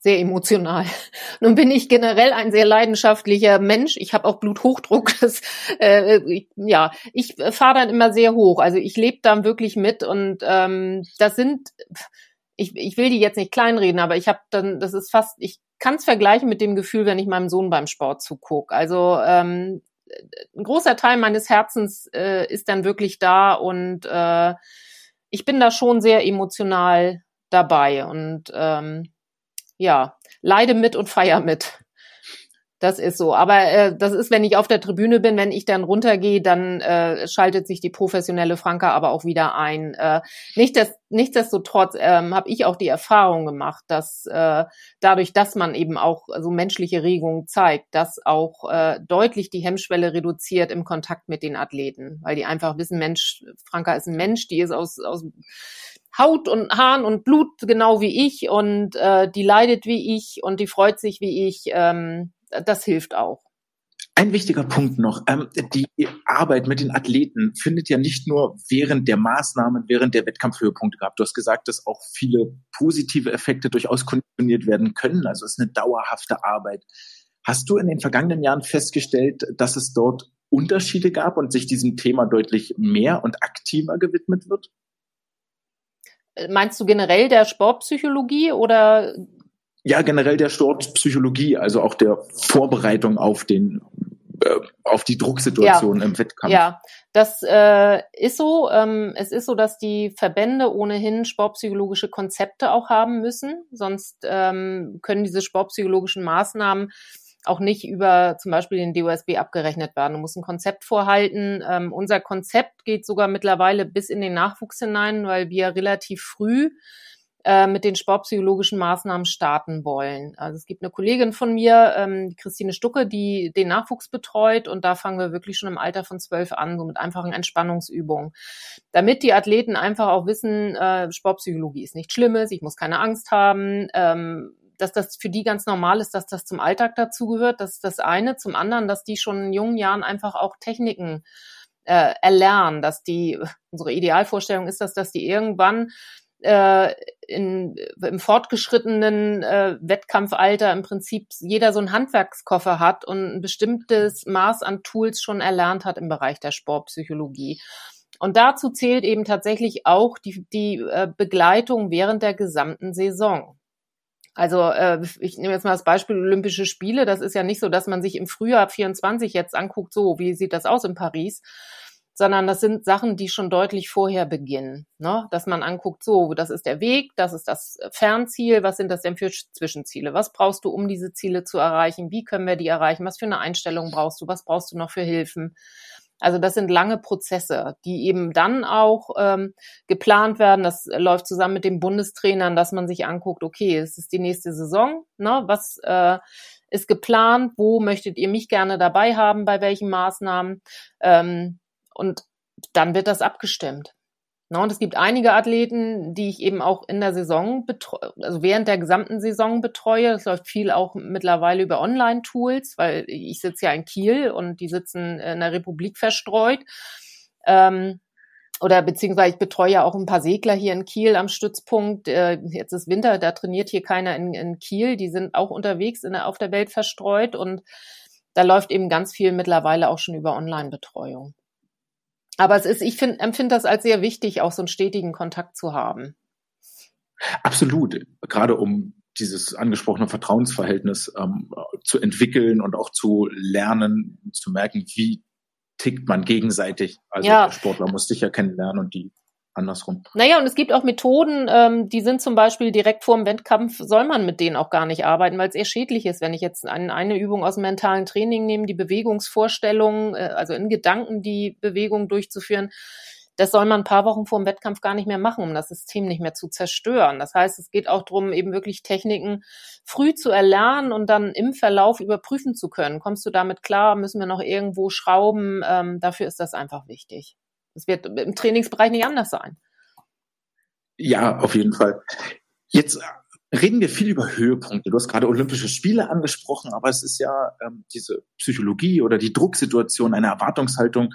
sehr emotional. <laughs> Nun bin ich generell ein sehr leidenschaftlicher Mensch. Ich habe auch Bluthochdruck. <laughs> Das, äh, ich, ja, ich fahre dann immer sehr hoch. Also ich lebe dann wirklich mit und ähm, das sind, ich, ich will die jetzt nicht kleinreden, aber ich habe dann, das ist fast, ich kann es vergleichen mit dem Gefühl, wenn ich meinem Sohn beim Sport zugucke. Also ähm, ein großer Teil meines Herzens äh, ist dann wirklich da und äh, ich bin da schon sehr emotional dabei und ähm, ja, leide mit und feier mit. Das ist so. Aber äh, das ist, wenn ich auf der Tribüne bin, wenn ich dann runtergehe, dann äh, schaltet sich die professionelle Franka aber auch wieder ein. Äh, nicht dass, nichtsdestotrotz ähm, habe ich auch die Erfahrung gemacht, dass äh, dadurch, dass man eben auch so menschliche Regungen zeigt, dass auch äh, deutlich die Hemmschwelle reduziert im Kontakt mit den Athleten, weil die einfach wissen, Mensch, Franka ist ein Mensch, die ist aus, aus Haut und Haaren und Blut genau wie ich und äh, die leidet wie ich und die freut sich wie ich. Ähm, das hilft auch. Ein wichtiger Punkt noch, ähm, die Arbeit mit den Athleten findet ja nicht nur während der Maßnahmen, während der Wettkampfhöhepunkte gehabt. Du hast gesagt, dass auch viele positive Effekte durchaus konditioniert werden können. Also es ist eine dauerhafte Arbeit. Hast du in den vergangenen Jahren festgestellt, dass es dort Unterschiede gab und sich diesem Thema deutlich mehr und aktiver gewidmet wird? Meinst du generell der Sportpsychologie oder ja, generell der Sportpsychologie, also auch der Vorbereitung auf den äh, auf die Drucksituation ja. im Wettkampf. Ja, das äh, ist so. Ähm, es ist so, dass die Verbände ohnehin sportpsychologische Konzepte auch haben müssen. Sonst ähm, können diese sportpsychologischen Maßnahmen auch nicht über zum Beispiel den DOSB abgerechnet werden. Du musst ein Konzept vorhalten. Ähm, unser Konzept geht sogar mittlerweile bis in den Nachwuchs hinein, weil wir relativ früh äh, mit den sportpsychologischen Maßnahmen starten wollen. Also es gibt eine Kollegin von mir, ähm, Christine Stucke, die den Nachwuchs betreut und da fangen wir wirklich schon im Alter von zwölf an, so mit einfachen Entspannungsübungen. Damit die Athleten einfach auch wissen, äh, Sportpsychologie ist nichts Schlimmes, ich muss keine Angst haben, ähm, dass das für die ganz normal ist, dass das zum Alltag dazugehört. Das ist das eine. Zum anderen, dass die schon in jungen Jahren einfach auch Techniken äh, erlernen, dass die, unsere Idealvorstellung ist das, dass die irgendwann äh, in, im fortgeschrittenen äh, Wettkampfalter im Prinzip jeder so einen Handwerkskoffer hat und ein bestimmtes Maß an Tools schon erlernt hat im Bereich der Sportpsychologie. Und dazu zählt eben tatsächlich auch die, die äh, Begleitung während der gesamten Saison. Also äh, ich nehme jetzt mal das Beispiel Olympische Spiele. Das ist ja nicht so, dass man sich im Frühjahr 24 jetzt anguckt, so wie sieht das aus in Paris, sondern das sind Sachen, die schon deutlich vorher beginnen. Ne? Dass man anguckt, so, das ist der Weg, das ist das Fernziel, was sind das denn für Zwischenziele? Was brauchst du, um diese Ziele zu erreichen? Wie können wir die erreichen? Was für eine Einstellung brauchst du? Was brauchst du noch für Hilfen? Also das sind lange Prozesse, die eben dann auch ähm, geplant werden. Das läuft zusammen mit den Bundestrainern, dass man sich anguckt, okay, es ist die nächste Saison, ne? was äh, ist geplant, wo möchtet ihr mich gerne dabei haben, bei welchen Maßnahmen ähm, und dann wird das abgestimmt. No, und es gibt einige Athleten, die ich eben auch in der Saison betreue, also während der gesamten Saison betreue. Das läuft viel auch mittlerweile über Online-Tools, weil ich sitze ja in Kiel und die sitzen in der Republik verstreut. Ähm, oder beziehungsweise ich betreue ja auch ein paar Segler hier in Kiel am Stützpunkt. Äh, jetzt ist Winter, da trainiert hier keiner in, in Kiel. Die sind auch unterwegs in auf der Welt verstreut und da läuft eben ganz viel mittlerweile auch schon über Online-Betreuung. Aber es ist, ich find, empfinde das als sehr wichtig, auch so einen stetigen Kontakt zu haben. Absolut. Gerade um dieses angesprochene Vertrauensverhältnis ähm, zu entwickeln und auch zu lernen, zu merken, wie tickt man gegenseitig. Also ja. der Sportler muss dich ja kennenlernen und die andersrum. Naja, und es gibt auch Methoden, ähm, die sind zum Beispiel direkt vor dem Wettkampf, soll man mit denen auch gar nicht arbeiten, weil es eher schädlich ist, wenn ich jetzt ein, eine Übung aus dem mentalen Training nehme, die Bewegungsvorstellung, äh, also in Gedanken die Bewegung durchzuführen. Das soll man ein paar Wochen vor dem Wettkampf gar nicht mehr machen, um das System nicht mehr zu zerstören. Das heißt, es geht auch darum, eben wirklich Techniken früh zu erlernen und dann im Verlauf überprüfen zu können. Kommst du damit klar? Müssen wir noch irgendwo schrauben? Ähm, dafür ist das einfach wichtig. Das wird im Trainingsbereich nicht anders sein. Ja, auf jeden Fall. Jetzt reden wir viel über Höhepunkte. Du hast gerade Olympische Spiele angesprochen, aber es ist ja ähm, diese Psychologie oder die Drucksituation, eine Erwartungshaltung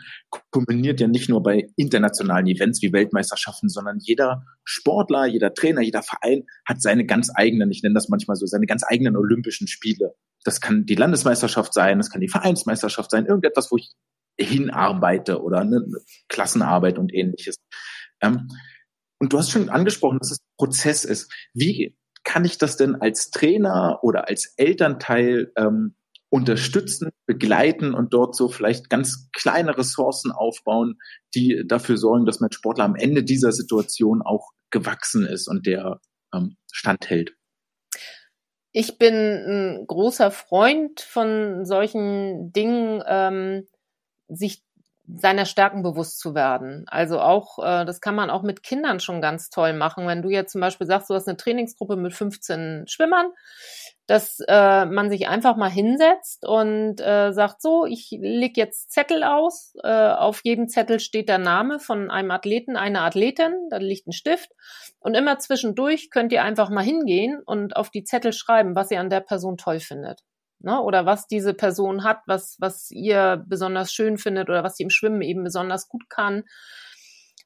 kombiniert ja nicht nur bei internationalen Events wie Weltmeisterschaften, sondern jeder Sportler, jeder Trainer, jeder Verein hat seine ganz eigenen, ich nenne das manchmal so, seine ganz eigenen Olympischen Spiele. Das kann die Landesmeisterschaft sein, das kann die Vereinsmeisterschaft sein, irgendetwas, wo ich hinarbeite oder eine Klassenarbeit und ähnliches. Ähm, und du hast schon angesprochen, dass es ein Prozess ist. Wie kann ich das denn als Trainer oder als Elternteil ähm, unterstützen, begleiten und dort so vielleicht ganz kleine Ressourcen aufbauen, die dafür sorgen, dass mein Sportler am Ende dieser Situation auch gewachsen ist und der ähm, standhält? Ich bin ein großer Freund von solchen Dingen, ähm, sich seiner Stärken bewusst zu werden. Also auch, äh, das kann man auch mit Kindern schon ganz toll machen. Wenn du jetzt zum Beispiel sagst, du hast eine Trainingsgruppe mit 15 Schwimmern, dass äh, man sich einfach mal hinsetzt und äh, sagt, so, ich leg jetzt Zettel aus. Äh, auf jedem Zettel steht der Name von einem Athleten, einer Athletin, da liegt ein Stift. Und immer zwischendurch könnt ihr einfach mal hingehen und auf die Zettel schreiben, was ihr an der Person toll findet ne? oder was diese Person hat, was, was ihr besonders schön findet oder was sie im Schwimmen eben besonders gut kann.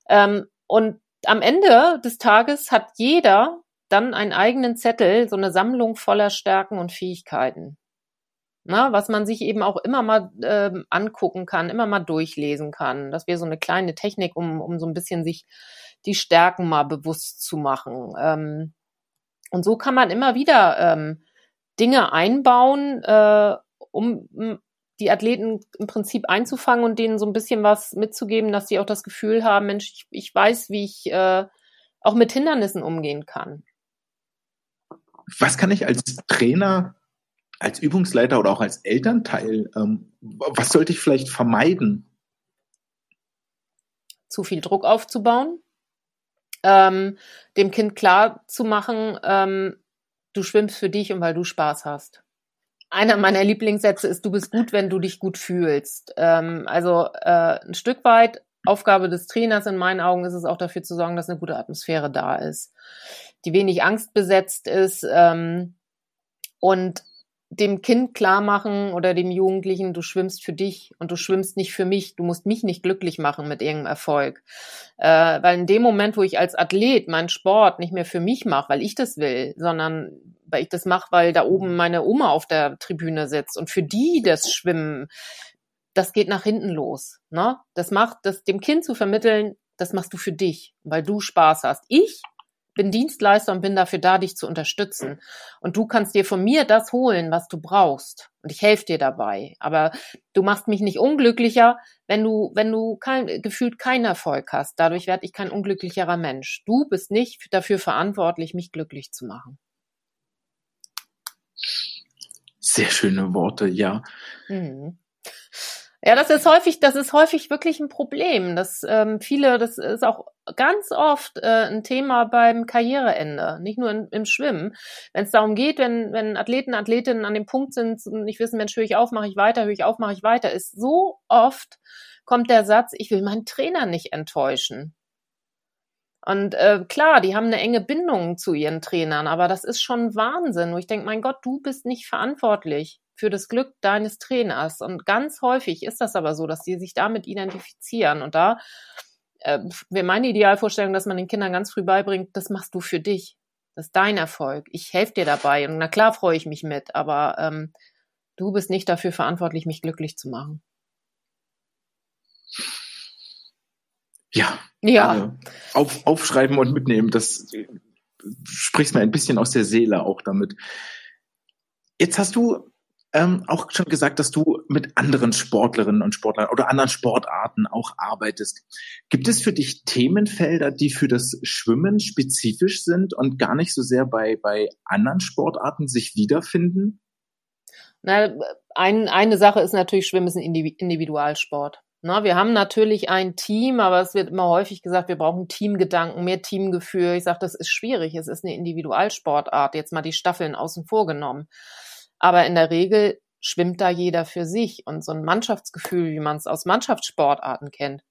Ähm, und am Ende des Tages hat jeder dann einen eigenen Zettel, so eine Sammlung voller Stärken und Fähigkeiten. Na, was man sich eben auch immer mal ähm, angucken kann, immer mal durchlesen kann. Das wäre so eine kleine Technik, um, um so ein bisschen sich die Stärken mal bewusst zu machen. Ähm, und so kann man immer wieder ähm, Dinge einbauen, äh, um die Athleten im Prinzip einzufangen und denen so ein bisschen was mitzugeben, dass sie auch das Gefühl haben, Mensch, ich, ich weiß, wie ich äh, auch mit Hindernissen umgehen kann. Was kann ich als Trainer, als Übungsleiter oder auch als Elternteil, ähm, was sollte ich vielleicht vermeiden? Zu viel Druck aufzubauen, ähm, dem Kind klar zu machen, ähm, du schwimmst für dich und weil du Spaß hast. Einer meiner Lieblingssätze ist, du bist gut, wenn du dich gut fühlst. Ähm, also äh, ein Stück weit Aufgabe des Trainers in meinen Augen ist es auch dafür zu sorgen, dass eine gute Atmosphäre da ist, die wenig Angst besetzt ist ähm, und dem Kind klar machen oder dem Jugendlichen, du schwimmst für dich und du schwimmst nicht für mich, du musst mich nicht glücklich machen mit irgendeinem Erfolg. Äh, weil in dem Moment, wo ich als Athlet meinen Sport nicht mehr für mich mache, weil ich das will, sondern weil ich das mache, weil da oben meine Oma auf der Tribüne sitzt und für die das Schwimmen, das geht nach hinten los. Ne? Das macht, das dem Kind zu vermitteln, das machst du für dich, weil du Spaß hast. Ich bin Dienstleister und bin dafür da, dich zu unterstützen. Und du kannst dir von mir das holen, was du brauchst. Und ich helfe dir dabei. Aber du machst mich nicht unglücklicher, wenn du, wenn du kein, gefühlt keinen Erfolg hast. Dadurch werde ich kein unglücklicherer Mensch. Du bist nicht dafür verantwortlich, mich glücklich zu machen. Sehr schöne Worte, ja. Mhm. Ja, das ist häufig, das ist häufig wirklich ein Problem. Dass ähm, viele, das ist auch ganz oft äh, ein Thema beim Karriereende, nicht nur in, im Schwimmen. Wenn es darum geht, wenn, wenn Athleten, Athletinnen an dem Punkt sind und nicht wissen, Mensch, höre ich auf, mache ich weiter, höre ich auf, mache ich weiter, ist so oft kommt der Satz, ich will meinen Trainer nicht enttäuschen. Und äh, klar, die haben eine enge Bindung zu ihren Trainern, aber das ist schon Wahnsinn. Wo ich denke, mein Gott, du bist nicht verantwortlich für das Glück deines Trainers. Und ganz häufig ist das aber so, dass die sich damit identifizieren. Und da äh, wäre meine Idealvorstellung, dass man den Kindern ganz früh beibringt, das machst du für dich. Das ist dein Erfolg. Ich helfe dir dabei. Und na klar freue ich mich mit, aber ähm, du bist nicht dafür verantwortlich, mich glücklich zu machen. Ja. Ja. Also auf, aufschreiben und mitnehmen, das sprichst mir ein bisschen aus der Seele auch damit. Jetzt hast du ähm, auch schon gesagt, dass du mit anderen Sportlerinnen und Sportlern oder anderen Sportarten auch arbeitest. Gibt es für dich Themenfelder, die für das Schwimmen spezifisch sind und gar nicht so sehr bei, bei anderen Sportarten sich wiederfinden? Na, ein, eine Sache ist natürlich, Schwimmen ist ein Individualsport. Na, wir haben natürlich ein Team, aber es wird immer häufig gesagt, wir brauchen Teamgedanken, mehr Teamgefühl. Ich sage, das ist schwierig. Es ist eine Individualsportart. Jetzt mal die Staffeln außen vor genommen. Aber in der Regel schwimmt da jeder für sich. Und so ein Mannschaftsgefühl, wie man es aus Mannschaftssportarten kennt,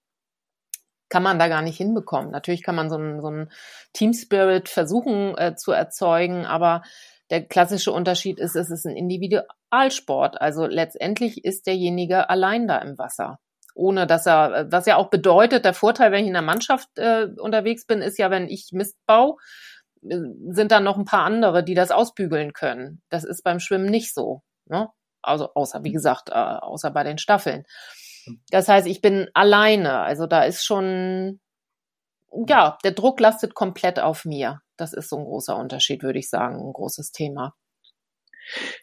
kann man da gar nicht hinbekommen. Natürlich kann man so einen, so einen Team Spirit versuchen äh, zu erzeugen, aber der klassische Unterschied ist, es ist ein Individualsport. Also letztendlich ist derjenige allein da im Wasser ohne dass er, was ja auch bedeutet, der Vorteil, wenn ich in der Mannschaft äh, unterwegs bin, ist ja, wenn ich Mist baue, sind dann noch ein paar andere, die das ausbügeln können. Das ist beim Schwimmen nicht so. Ne? Also außer, wie gesagt, äh, außer bei den Staffeln. Das heißt, ich bin alleine. Also da ist schon, ja, der Druck lastet komplett auf mir. Das ist so ein großer Unterschied, würde ich sagen, ein großes Thema.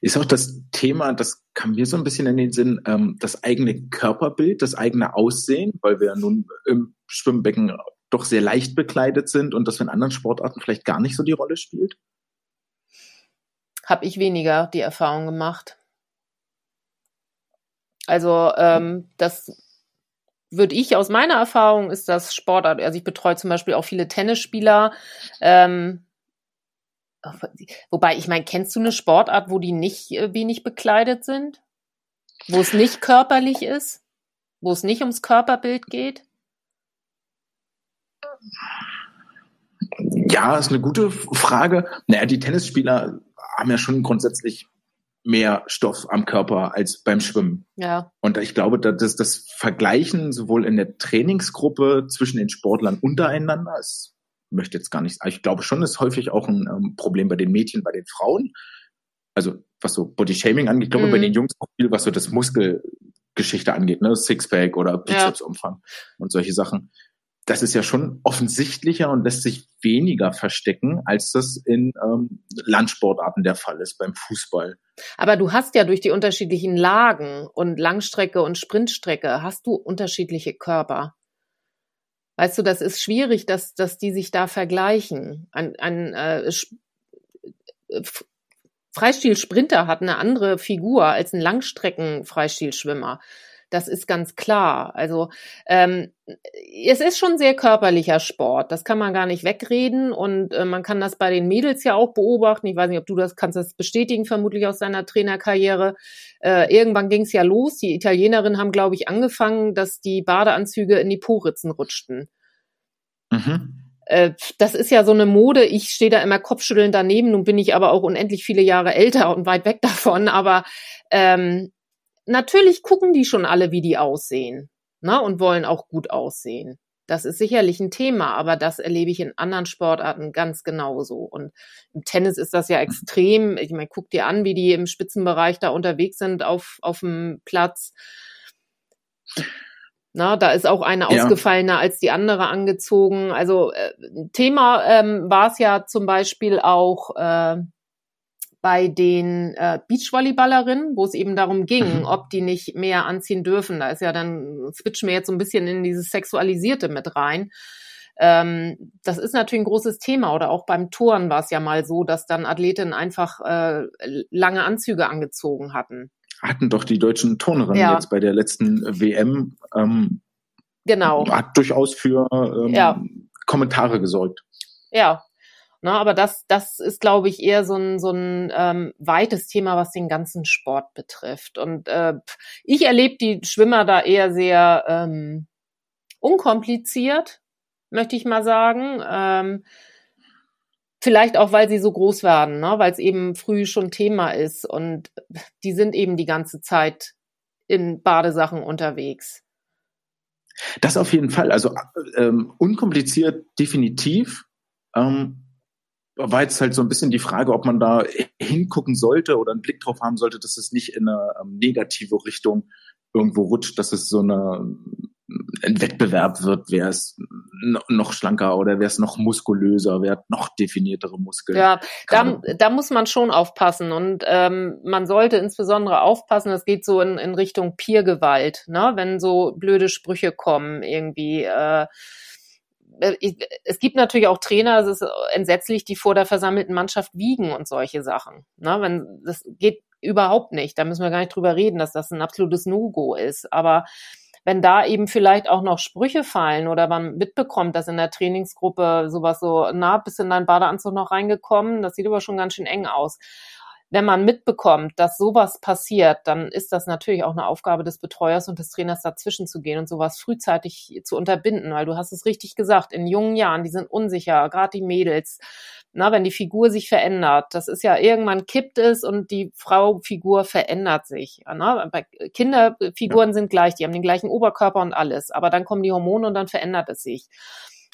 Ist auch das Thema, das kam mir so ein bisschen in den Sinn, ähm, das eigene Körperbild, das eigene Aussehen, weil wir ja nun im Schwimmbecken doch sehr leicht bekleidet sind und das in anderen Sportarten vielleicht gar nicht so die Rolle spielt? Habe ich weniger die Erfahrung gemacht. Also ähm, das würde ich aus meiner Erfahrung ist das Sportart, also ich betreue zum Beispiel auch viele Tennisspieler, ähm, Wobei, ich meine, kennst du eine Sportart, wo die nicht äh, wenig bekleidet sind? Wo es nicht körperlich ist? Wo es nicht ums Körperbild geht? Ja, ist eine gute Frage. Naja, die Tennisspieler haben ja schon grundsätzlich mehr Stoff am Körper als beim Schwimmen. Ja. Und ich glaube, dass das Vergleichen sowohl in der Trainingsgruppe zwischen den Sportlern untereinander ist möchte jetzt gar nicht, ich glaube schon, ist häufig auch ein ähm, Problem bei den Mädchen, bei den Frauen. Also was so Body Shaming angeht, glaube mm. bei mhm. den Jungs auch viel, was so das Muskelgeschichte angeht, ne, Sixpack oder Bizepsumfang ja. und solche Sachen. Das ist ja schon offensichtlicher und lässt sich weniger verstecken, als das in ähm, Landsportarten der Fall ist beim Fußball. Aber du hast ja durch die unterschiedlichen Lagen und Langstrecke und Sprintstrecke hast du unterschiedliche Körper. Weißt du, das ist schwierig, dass, dass die sich da vergleichen. Ein, ein äh, Freistilsprinter hat eine andere Figur als ein Langstrecken-Freistilschwimmer. Das ist ganz klar. Also ähm, es ist schon sehr körperlicher Sport. Das kann man gar nicht wegreden und äh, man kann das bei den Mädels ja auch beobachten. Ich weiß nicht, ob du das kannst das bestätigen, vermutlich aus deiner Trainerkarriere. Äh, irgendwann ging es ja los. Die Italienerinnen haben, glaube ich, angefangen, dass die Badeanzüge in die Poritzen rutschten. Mhm äh, das ist ja so eine Mode. Ich stehe da immer kopfschüttelnd daneben. Nun bin ich aber auch unendlich viele Jahre älter und weit weg davon. Aber ähm, natürlich gucken die schon alle, wie die aussehen ne, und wollen auch gut aussehen. Das ist sicherlich ein Thema, aber das erlebe ich in anderen Sportarten ganz genauso. Und im Tennis ist das ja extrem. Ich meine, guck dir an, wie die im Spitzenbereich da unterwegs sind auf, auf dem Platz. Na, da ist auch eine ja. ausgefallener als die andere angezogen. Also äh, Thema ähm, war es ja zum Beispiel auch äh, bei den äh, Beachvolleyballerinnen, wo es eben darum ging, mhm. ob die nicht mehr anziehen dürfen. Da ist ja dann, switchen wir jetzt so ein bisschen in dieses Sexualisierte mit rein. Ähm, das ist natürlich ein großes Thema. Oder auch beim Touren war es ja mal so, dass dann Athletinnen einfach äh, lange Anzüge angezogen hatten. Hatten doch die deutschen Turnerinnen ja. jetzt bei der letzten WM. Ähm, genau. Hat durchaus für ähm, ja. Kommentare gesorgt. Ja, Ne, aber das, das ist, glaube ich, eher so ein, so ein ähm, weites Thema, was den ganzen Sport betrifft. Und äh, ich erlebe die Schwimmer da eher sehr ähm, unkompliziert, möchte ich mal sagen. Ähm, vielleicht auch, weil sie so groß werden, ne? weil es eben früh schon Thema ist. Und die sind eben die ganze Zeit in Badesachen unterwegs. Das auf jeden Fall. Also ähm, unkompliziert definitiv. Ähm, war jetzt halt so ein bisschen die Frage, ob man da hingucken sollte oder einen Blick drauf haben sollte, dass es nicht in eine ähm, negative Richtung irgendwo rutscht, dass es so eine, ein Wettbewerb wird, wer ist noch schlanker oder wer ist noch muskulöser, wer hat noch definiertere Muskeln. Ja, da, da muss man schon aufpassen und ähm, man sollte insbesondere aufpassen, es geht so in, in Richtung Peergewalt, ne? wenn so blöde Sprüche kommen irgendwie. Äh, es gibt natürlich auch Trainer, es ist entsetzlich, die vor der versammelten Mannschaft wiegen und solche Sachen. Ne? Wenn, das geht überhaupt nicht. Da müssen wir gar nicht drüber reden, dass das ein absolutes No-Go ist. Aber wenn da eben vielleicht auch noch Sprüche fallen oder man mitbekommt, dass in der Trainingsgruppe sowas so, na, bist in deinen Badeanzug noch reingekommen, das sieht aber schon ganz schön eng aus wenn man mitbekommt, dass sowas passiert, dann ist das natürlich auch eine Aufgabe des Betreuers und des Trainers dazwischen zu gehen und sowas frühzeitig zu unterbinden, weil du hast es richtig gesagt, in jungen Jahren, die sind unsicher, gerade die Mädels, na, wenn die Figur sich verändert, das ist ja irgendwann kippt es und die Frau-Figur verändert sich. Na? Kinderfiguren ja. sind gleich, die haben den gleichen Oberkörper und alles, aber dann kommen die Hormone und dann verändert es sich.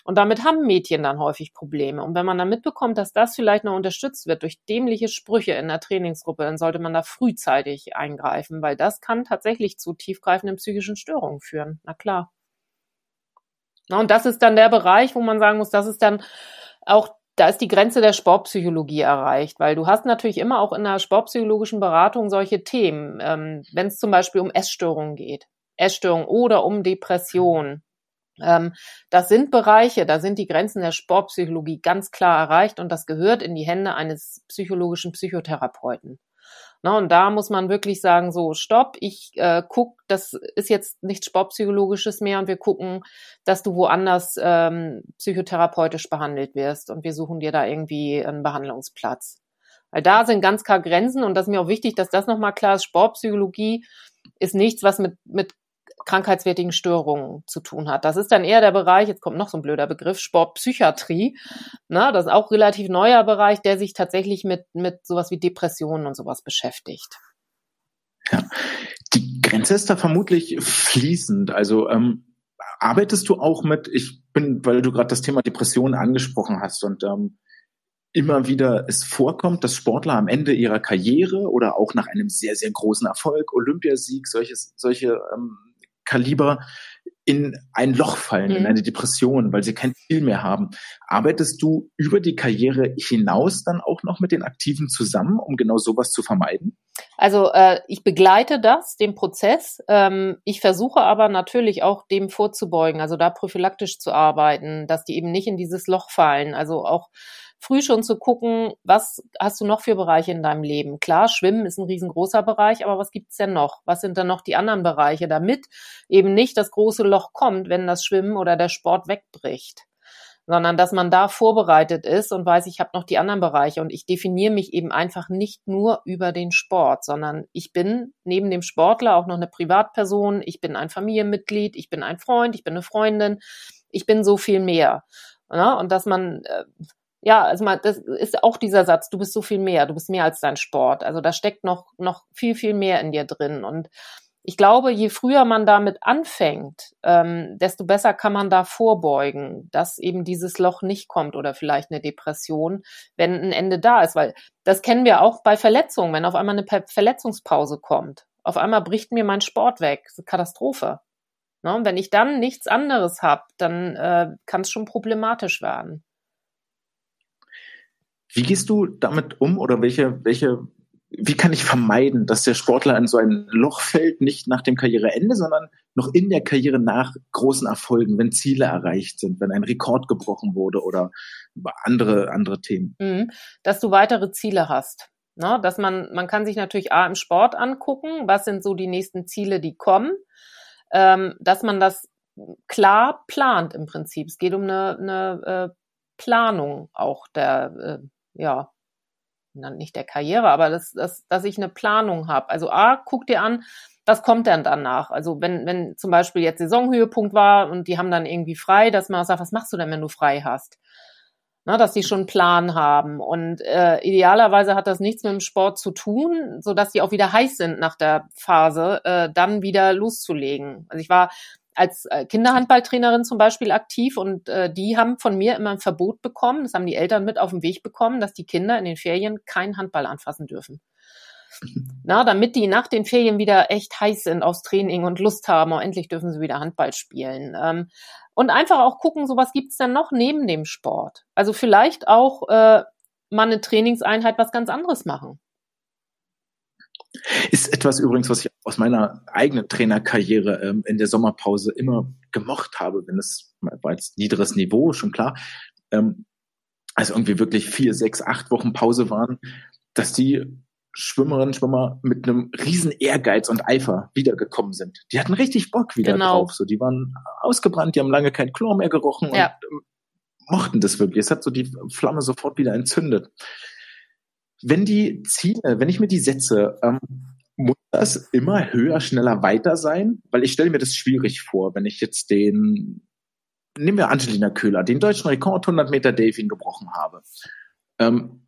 Und damit haben Mädchen dann häufig Probleme. Und wenn man dann mitbekommt, dass das vielleicht noch unterstützt wird durch dämliche Sprüche in der Trainingsgruppe, dann sollte man da frühzeitig eingreifen, weil das kann tatsächlich zu tiefgreifenden psychischen Störungen führen. Na klar. Na, und das ist dann der Bereich, wo man sagen muss, das ist dann auch da ist die Grenze der Sportpsychologie erreicht, weil du hast natürlich immer auch in der sportpsychologischen Beratung solche Themen, ähm, wenn es zum Beispiel um Essstörungen geht, Essstörungen oder um Depression, ähm, das sind Bereiche, da sind die Grenzen der Sportpsychologie ganz klar erreicht und das gehört in die Hände eines psychologischen Psychotherapeuten. Na, und da muss man wirklich sagen, so, stopp, ich äh, guck, das ist jetzt nichts Sportpsychologisches mehr und wir gucken, dass du woanders ähm, psychotherapeutisch behandelt wirst und wir suchen dir da irgendwie einen Behandlungsplatz. Weil da sind ganz klar Grenzen und das ist mir auch wichtig, dass das nochmal klar ist. Sportpsychologie ist nichts, was mit, mit krankheitswertigen Störungen zu tun hat. Das ist dann eher der Bereich, jetzt kommt noch so ein blöder Begriff, Sportpsychiatrie. Ne, das ist auch relativ neuer Bereich, der sich tatsächlich mit, mit sowas wie Depressionen und sowas beschäftigt. Ja. Die Grenze ist da vermutlich fließend. Also ähm, arbeitest du auch mit, ich bin, weil du gerade das Thema Depressionen angesprochen hast und ähm, immer wieder es vorkommt, dass Sportler am Ende ihrer Karriere oder auch nach einem sehr, sehr großen Erfolg, Olympiasieg, solches, solche ähm, Kaliber in ein Loch fallen, mhm. in eine Depression, weil sie kein Ziel mehr haben. Arbeitest du über die Karriere hinaus dann auch noch mit den Aktiven zusammen, um genau sowas zu vermeiden? Also äh, ich begleite das, den Prozess. Ähm, ich versuche aber natürlich auch dem vorzubeugen, also da prophylaktisch zu arbeiten, dass die eben nicht in dieses Loch fallen. Also auch früh schon zu gucken, was hast du noch für Bereiche in deinem Leben? Klar, Schwimmen ist ein riesengroßer Bereich, aber was gibt's denn noch? Was sind dann noch die anderen Bereiche, damit eben nicht das große Loch kommt, wenn das Schwimmen oder der Sport wegbricht? sondern dass man da vorbereitet ist und weiß, ich habe noch die anderen Bereiche und ich definiere mich eben einfach nicht nur über den Sport, sondern ich bin neben dem Sportler auch noch eine Privatperson, ich bin ein Familienmitglied, ich bin ein Freund, ich bin eine Freundin, ich bin so viel mehr. Und dass man äh, ja, also mal, das ist auch dieser Satz, du bist so viel mehr, du bist mehr als dein Sport. Also da steckt noch, noch viel, viel mehr in dir drin. Und ich glaube, je früher man damit anfängt, ähm, desto besser kann man da vorbeugen, dass eben dieses Loch nicht kommt oder vielleicht eine Depression, wenn ein Ende da ist. Weil das kennen wir auch bei Verletzungen, wenn auf einmal eine Verletzungspause kommt. Auf einmal bricht mir mein Sport weg. Katastrophe. Ne? Und wenn ich dann nichts anderes habe, dann äh, kann es schon problematisch werden. Wie gehst du damit um oder welche, welche, wie kann ich vermeiden, dass der Sportler in so ein Loch fällt, nicht nach dem Karriereende, sondern noch in der Karriere nach großen Erfolgen, wenn Ziele erreicht sind, wenn ein Rekord gebrochen wurde oder andere, andere Themen? Mhm. Dass du weitere Ziele hast. Ne? Dass man, man kann sich natürlich A im Sport angucken, was sind so die nächsten Ziele, die kommen, ähm, dass man das klar plant im Prinzip. Es geht um eine, eine äh, Planung auch der, äh, ja, nicht der Karriere, aber das, das, dass ich eine Planung habe. Also A, guck dir an, was kommt denn danach? Also wenn, wenn zum Beispiel jetzt Saisonhöhepunkt war und die haben dann irgendwie frei, dass man sagt, was machst du denn, wenn du frei hast? Na, dass die schon einen Plan haben. Und äh, idealerweise hat das nichts mit dem Sport zu tun, so dass die auch wieder heiß sind nach der Phase, äh, dann wieder loszulegen. Also ich war als äh, Kinderhandballtrainerin zum Beispiel aktiv und äh, die haben von mir immer ein Verbot bekommen, das haben die Eltern mit auf den Weg bekommen, dass die Kinder in den Ferien keinen Handball anfassen dürfen. <laughs> Na, damit die nach den Ferien wieder echt heiß sind aufs Training und Lust haben, oh, endlich dürfen sie wieder Handball spielen. Ähm, und einfach auch gucken, so was gibt's denn noch neben dem Sport? Also vielleicht auch äh, mal eine Trainingseinheit was ganz anderes machen. Ist etwas übrigens, was ich aus meiner eigenen Trainerkarriere ähm, in der Sommerpause immer gemocht habe, wenn es war jetzt niederes Niveau, schon klar, ähm, also irgendwie wirklich vier, sechs, acht Wochen Pause waren, dass die Schwimmerinnen, Schwimmer mit einem riesen Ehrgeiz und Eifer wiedergekommen sind. Die hatten richtig Bock wieder genau. drauf. So, die waren ausgebrannt, die haben lange kein Chlor mehr gerochen ja. und mochten das wirklich. Es hat so die Flamme sofort wieder entzündet wenn die Ziele, wenn ich mir die setze, ähm, muss das immer höher, schneller, weiter sein? Weil ich stelle mir das schwierig vor, wenn ich jetzt den, nehmen wir Angelina Köhler, den deutschen Rekord 100 Meter Delfin gebrochen habe. Ähm,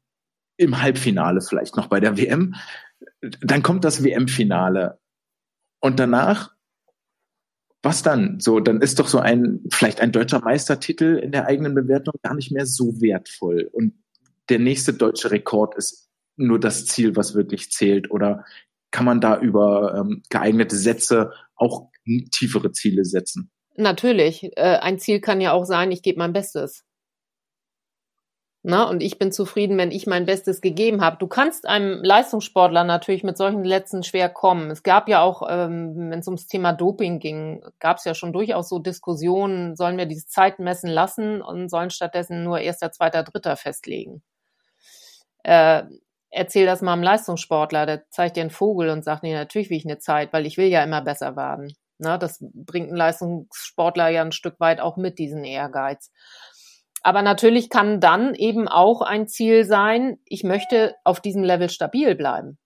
Im Halbfinale vielleicht noch bei der WM. Dann kommt das WM-Finale. Und danach, was dann? So, dann ist doch so ein, vielleicht ein deutscher Meistertitel in der eigenen Bewertung gar nicht mehr so wertvoll. Und der nächste deutsche Rekord ist nur das Ziel, was wirklich zählt? Oder kann man da über ähm, geeignete Sätze auch tiefere Ziele setzen? Natürlich. Äh, ein Ziel kann ja auch sein, ich gebe mein Bestes. Na, und ich bin zufrieden, wenn ich mein Bestes gegeben habe. Du kannst einem Leistungssportler natürlich mit solchen Letzten schwer kommen. Es gab ja auch, ähm, wenn es ums Thema Doping ging, gab es ja schon durchaus so Diskussionen, sollen wir diese Zeit messen lassen und sollen stattdessen nur erster, zweiter, dritter festlegen. Äh, erzähl das mal einem Leistungssportler, der zeigt dir einen Vogel und sagt, nee, natürlich will ich eine Zeit, weil ich will ja immer besser werden. Na, das bringt ein Leistungssportler ja ein Stück weit auch mit, diesen Ehrgeiz. Aber natürlich kann dann eben auch ein Ziel sein, ich möchte auf diesem Level stabil bleiben.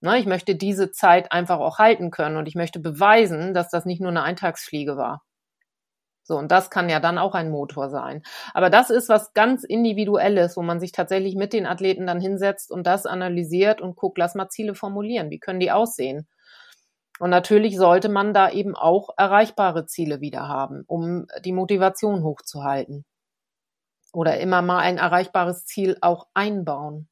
Na, ich möchte diese Zeit einfach auch halten können und ich möchte beweisen, dass das nicht nur eine Eintagsfliege war. So, und das kann ja dann auch ein Motor sein. Aber das ist was ganz Individuelles, wo man sich tatsächlich mit den Athleten dann hinsetzt und das analysiert und guckt, lass mal Ziele formulieren. Wie können die aussehen? Und natürlich sollte man da eben auch erreichbare Ziele wieder haben, um die Motivation hochzuhalten. Oder immer mal ein erreichbares Ziel auch einbauen.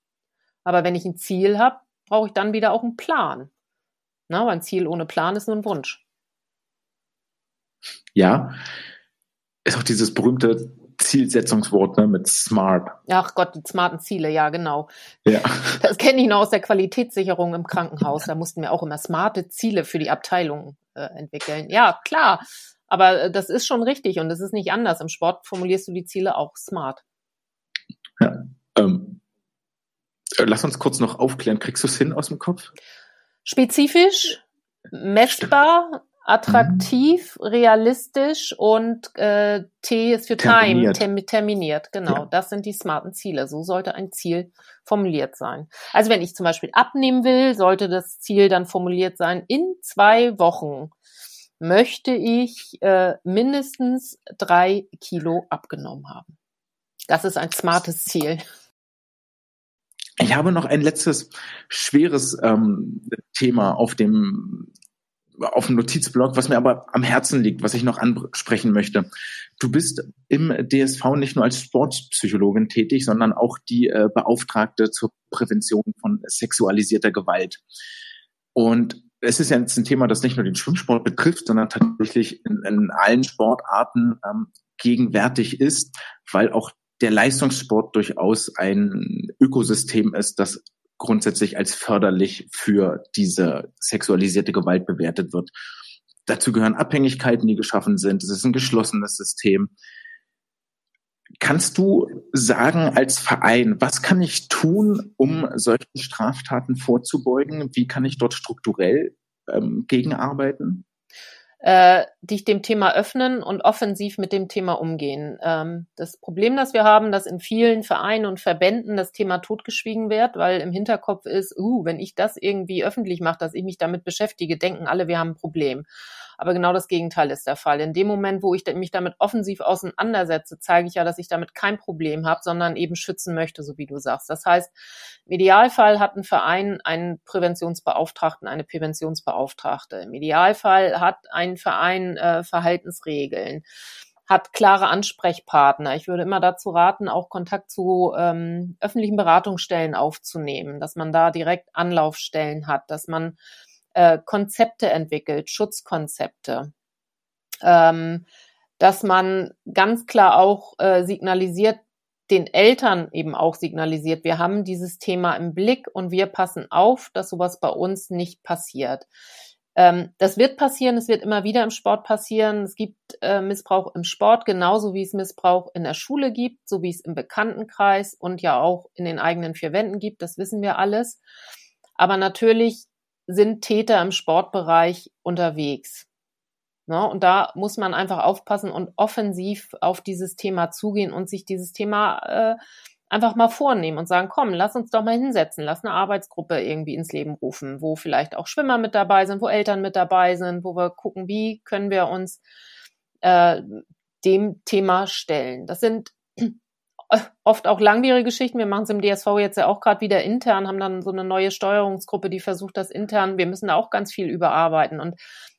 Aber wenn ich ein Ziel habe, brauche ich dann wieder auch einen Plan. Na, ein Ziel ohne Plan ist nur ein Wunsch. Ja, ist auch dieses berühmte Zielsetzungswort ne, mit smart. Ach Gott, die smarten Ziele, ja, genau. Ja. Das kenne ich noch aus der Qualitätssicherung im Krankenhaus. Da mussten wir auch immer smarte Ziele für die Abteilung äh, entwickeln. Ja, klar. Aber äh, das ist schon richtig und es ist nicht anders. Im Sport formulierst du die Ziele auch smart. Ja. Ähm, äh, lass uns kurz noch aufklären. Kriegst du es hin aus dem Kopf? Spezifisch, messbar, attraktiv, mhm. realistisch und äh, T ist für terminiert. Time, terminiert. Genau, ja. das sind die smarten Ziele. So sollte ein Ziel formuliert sein. Also wenn ich zum Beispiel abnehmen will, sollte das Ziel dann formuliert sein, in zwei Wochen möchte ich äh, mindestens drei Kilo abgenommen haben. Das ist ein smartes Ziel. Ich habe noch ein letztes schweres ähm, Thema auf dem auf dem Notizblock, was mir aber am Herzen liegt, was ich noch ansprechen möchte. Du bist im DSV nicht nur als Sportpsychologin tätig, sondern auch die äh, Beauftragte zur Prävention von sexualisierter Gewalt. Und es ist ja jetzt ein Thema, das nicht nur den Schwimmsport betrifft, sondern tatsächlich in, in allen Sportarten ähm, gegenwärtig ist, weil auch der Leistungssport durchaus ein Ökosystem ist, das grundsätzlich als förderlich für diese sexualisierte Gewalt bewertet wird. Dazu gehören Abhängigkeiten, die geschaffen sind. Es ist ein geschlossenes System. Kannst du sagen als Verein, was kann ich tun, um solchen Straftaten vorzubeugen? Wie kann ich dort strukturell ähm, gegenarbeiten? Äh, dich dem Thema öffnen und offensiv mit dem Thema umgehen. Ähm, das Problem, das wir haben, dass in vielen Vereinen und Verbänden das Thema totgeschwiegen wird, weil im Hinterkopf ist, uh, wenn ich das irgendwie öffentlich mache, dass ich mich damit beschäftige, denken alle, wir haben ein Problem. Aber genau das Gegenteil ist der Fall. In dem Moment, wo ich mich damit offensiv auseinandersetze, zeige ich ja, dass ich damit kein Problem habe, sondern eben schützen möchte, so wie du sagst. Das heißt, im Idealfall hat ein Verein einen Präventionsbeauftragten, eine Präventionsbeauftragte. Im Idealfall hat ein Verein äh, Verhaltensregeln hat klare Ansprechpartner. Ich würde immer dazu raten, auch Kontakt zu ähm, öffentlichen Beratungsstellen aufzunehmen, dass man da direkt Anlaufstellen hat, dass man äh, Konzepte entwickelt, Schutzkonzepte. Ähm, dass man ganz klar auch äh, signalisiert, den Eltern eben auch signalisiert, wir haben dieses Thema im Blick und wir passen auf, dass sowas bei uns nicht passiert. Ähm, das wird passieren, es wird immer wieder im Sport passieren. Es gibt äh, Missbrauch im Sport, genauso wie es Missbrauch in der Schule gibt, so wie es im Bekanntenkreis und ja auch in den eigenen vier Wänden gibt, das wissen wir alles. Aber natürlich sind Täter im Sportbereich unterwegs. Ne? Und da muss man einfach aufpassen und offensiv auf dieses Thema zugehen und sich dieses Thema äh, einfach mal vornehmen und sagen, komm, lass uns doch mal hinsetzen, lass eine Arbeitsgruppe irgendwie ins Leben rufen, wo vielleicht auch Schwimmer mit dabei sind, wo Eltern mit dabei sind, wo wir gucken, wie können wir uns äh, dem Thema stellen. Das sind oft auch langwierige Geschichten. Wir machen es im DSV jetzt ja auch gerade wieder intern, haben dann so eine neue Steuerungsgruppe, die versucht das intern. Wir müssen da auch ganz viel überarbeiten und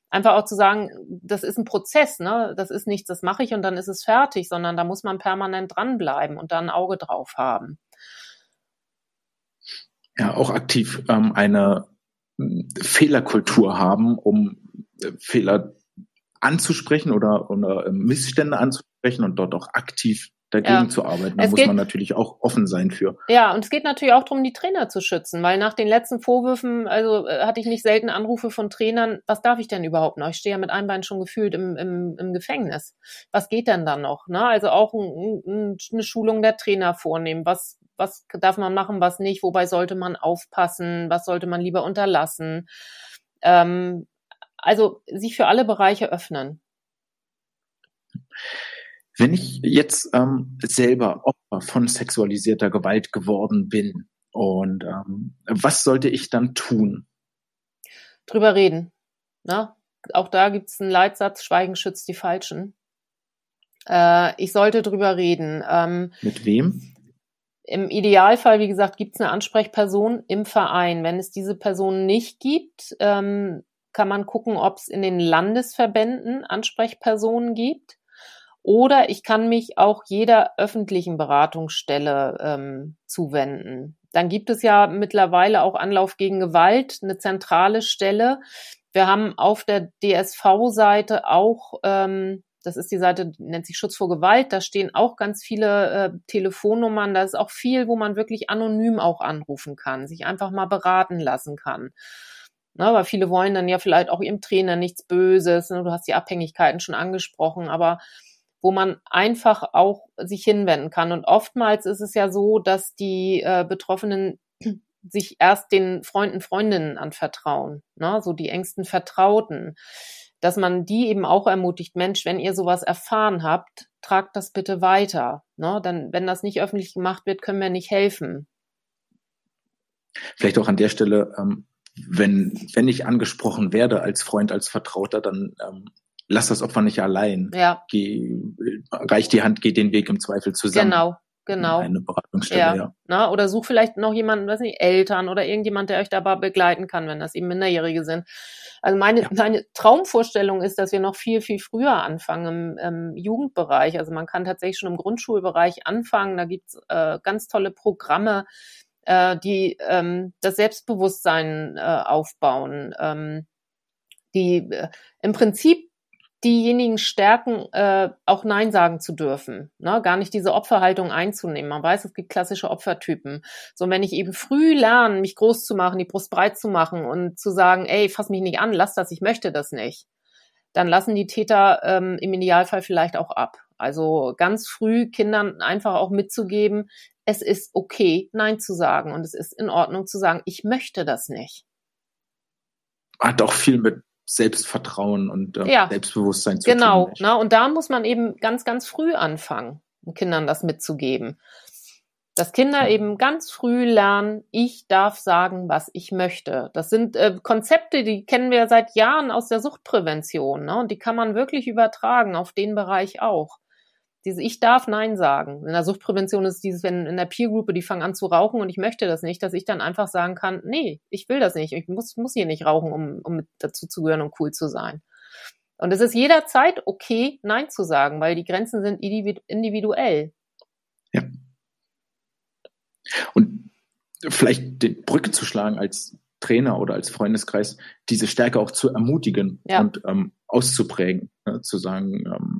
einfach auch zu sagen, das ist ein Prozess, ne? Das ist nichts, das mache ich und dann ist es fertig, sondern da muss man permanent dranbleiben und da ein Auge drauf haben. Ja, auch aktiv ähm, eine Fehlerkultur haben, um äh, Fehler anzusprechen oder, oder äh, Missstände anzusprechen und dort auch aktiv dagegen ja. zu arbeiten. Da es muss man natürlich auch offen sein für. Ja, und es geht natürlich auch darum, die Trainer zu schützen, weil nach den letzten Vorwürfen, also äh, hatte ich nicht selten Anrufe von Trainern, was darf ich denn überhaupt noch? Ich stehe ja mit einem Bein schon gefühlt im, im, im Gefängnis. Was geht denn dann noch? Ne? Also auch ein, ein, eine Schulung der Trainer vornehmen. Was, was darf man machen, was nicht? Wobei sollte man aufpassen? Was sollte man lieber unterlassen? Ähm, also sich für alle Bereiche öffnen. Wenn ich jetzt ähm, selber Opfer von sexualisierter Gewalt geworden bin, und ähm, was sollte ich dann tun? Drüber reden. Na? Ne? Auch da gibt es einen Leitsatz, Schweigen schützt die Falschen. Äh, ich sollte drüber reden. Ähm, Mit wem? Im Idealfall, wie gesagt, gibt es eine Ansprechperson im Verein. Wenn es diese Person nicht gibt, ähm, kann man gucken, ob es in den Landesverbänden Ansprechpersonen gibt. Oder ich kann mich auch jeder öffentlichen Beratungsstelle ähm, zuwenden. dann gibt es ja mittlerweile auch Anlauf gegen Gewalt, eine zentrale Stelle. Wir haben auf der DSV-Seite auch, ähm, das ist die Seite, nennt sich Schutz vor Gewalt, da stehen auch ganz viele äh, Telefonnummern, da ist auch viel, wo man wirklich anonym auch anrufen kann, sich einfach mal beraten lassen kann. Ne, weil viele wollen dann ja vielleicht auch ihrem Trainer nichts Böses. Ne, du hast die Abhängigkeiten schon angesprochen, aber wo man einfach auch sich hinwenden kann. Und oftmals ist es ja so, dass die äh, Betroffenen <clears throat> sich erst den Freunden, Freundinnen anvertrauen, ne? so die engsten Vertrauten, dass man die eben auch ermutigt, Mensch, wenn ihr sowas erfahren habt, tragt das bitte weiter. Ne? Dann, wenn das nicht öffentlich gemacht wird, können wir nicht helfen. Vielleicht auch an der Stelle, ähm, wenn, wenn ich angesprochen werde als Freund, als Vertrauter, dann ähm, lass das Opfer nicht allein. Ja. Geh, reich die Hand, geh den Weg im Zweifel zusammen. Genau, genau. Eine Beratungsstelle, ja. ja. Na, oder such vielleicht noch jemanden, weiß nicht, Eltern oder irgendjemand, der euch dabei begleiten kann, wenn das eben Minderjährige sind. Also meine, ja. meine Traumvorstellung ist, dass wir noch viel, viel früher anfangen im, im Jugendbereich. Also man kann tatsächlich schon im Grundschulbereich anfangen. Da gibt's äh, ganz tolle Programme, äh, die ähm, das Selbstbewusstsein äh, aufbauen. Ähm, die äh, im Prinzip diejenigen stärken, äh, auch Nein sagen zu dürfen, ne? gar nicht diese Opferhaltung einzunehmen. Man weiß, es gibt klassische Opfertypen. So, wenn ich eben früh lerne, mich groß zu machen, die Brust breit zu machen und zu sagen, ey, fass mich nicht an, lass das, ich möchte das nicht, dann lassen die Täter ähm, im Idealfall vielleicht auch ab. Also ganz früh Kindern einfach auch mitzugeben, es ist okay, Nein zu sagen und es ist in Ordnung zu sagen, ich möchte das nicht. Hat auch viel mit Selbstvertrauen und äh, ja, Selbstbewusstsein zu genau, tun. Genau, und da muss man eben ganz, ganz früh anfangen, Kindern das mitzugeben. Dass Kinder ja. eben ganz früh lernen, ich darf sagen, was ich möchte. Das sind äh, Konzepte, die kennen wir seit Jahren aus der Suchtprävention, ne? Und die kann man wirklich übertragen auf den Bereich auch. Diese Ich darf Nein sagen. In der Suchtprävention ist dieses, wenn in der Peergruppe die fangen an zu rauchen und ich möchte das nicht, dass ich dann einfach sagen kann, nee, ich will das nicht. Ich muss, muss hier nicht rauchen, um, um mit dazu zu gehören und cool zu sein. Und es ist jederzeit okay, Nein zu sagen, weil die Grenzen sind individuell. Ja. Und vielleicht die Brücke zu schlagen als Trainer oder als Freundeskreis, diese Stärke auch zu ermutigen ja. und ähm, auszuprägen, ne? zu sagen, ähm,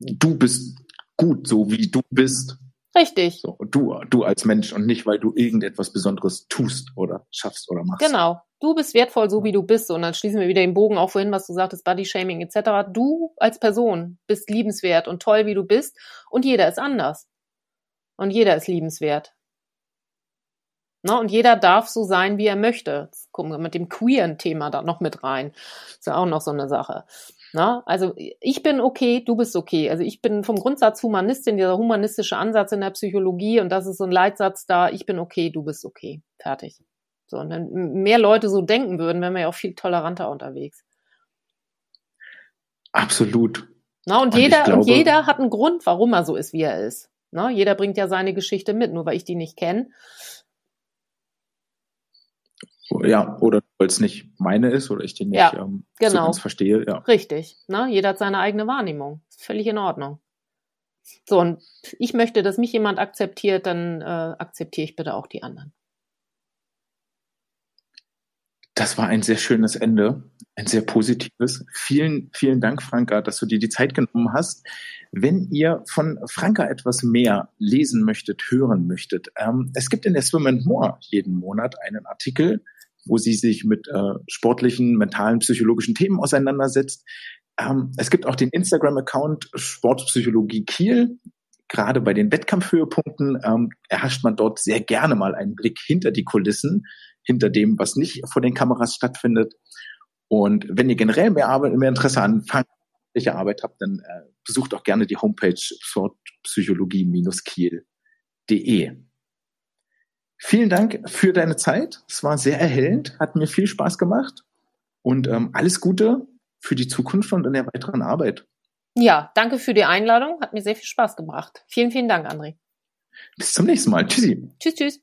du bist gut, so wie du bist. Richtig. So, du, du als Mensch und nicht, weil du irgendetwas Besonderes tust oder schaffst oder machst. Genau. Du bist wertvoll, so wie du bist. Und dann schließen wir wieder den Bogen auch vorhin, was du sagtest, Body-Shaming etc. Du als Person bist liebenswert und toll, wie du bist. Und jeder ist anders. Und jeder ist liebenswert. Ne? Und jeder darf so sein, wie er möchte. Jetzt gucken wir mit dem queeren Thema da noch mit rein. Ist ja auch noch so eine Sache. Na, also ich bin okay, du bist okay. Also ich bin vom Grundsatz Humanistin, dieser humanistische Ansatz in der Psychologie und das ist so ein Leitsatz da, ich bin okay, du bist okay. Fertig. So, und wenn mehr Leute so denken würden, wären wir ja auch viel toleranter unterwegs. Absolut. Na, und, und jeder, glaube, und jeder hat einen Grund, warum er so ist, wie er ist. Na, jeder bringt ja seine Geschichte mit, nur weil ich die nicht kenne, ja, oder weil es nicht meine ist oder ich den nicht ja, ähm, genau. so ganz verstehe. Ja. Richtig. Ne? Jeder hat seine eigene Wahrnehmung. Ist völlig in Ordnung. So, und ich möchte, dass mich jemand akzeptiert, dann äh, akzeptiere ich bitte auch die anderen. Das war ein sehr schönes Ende, ein sehr positives. Vielen, vielen Dank, Franka, dass du dir die Zeit genommen hast. Wenn ihr von Franka etwas mehr lesen möchtet, hören möchtet, ähm, es gibt in der Swim and More jeden Monat einen Artikel, wo sie sich mit äh, sportlichen, mentalen, psychologischen Themen auseinandersetzt. Ähm, es gibt auch den Instagram-Account Sportpsychologie Kiel. Gerade bei den Wettkampfhöhepunkten ähm, erhascht man dort sehr gerne mal einen Blick hinter die Kulissen, hinter dem, was nicht vor den Kameras stattfindet. Und wenn ihr generell mehr Arbeit, mehr Interesse an fachlicher Arbeit habt, dann äh, besucht auch gerne die Homepage sportpsychologie-kiel.de. Vielen Dank für deine Zeit. Es war sehr erhellend, hat mir viel Spaß gemacht und ähm, alles Gute für die Zukunft und in der weiteren Arbeit. Ja, danke für die Einladung. Hat mir sehr viel Spaß gemacht. Vielen, vielen Dank, André. Bis zum nächsten Mal. Tschüssi. Tschüss, tschüss.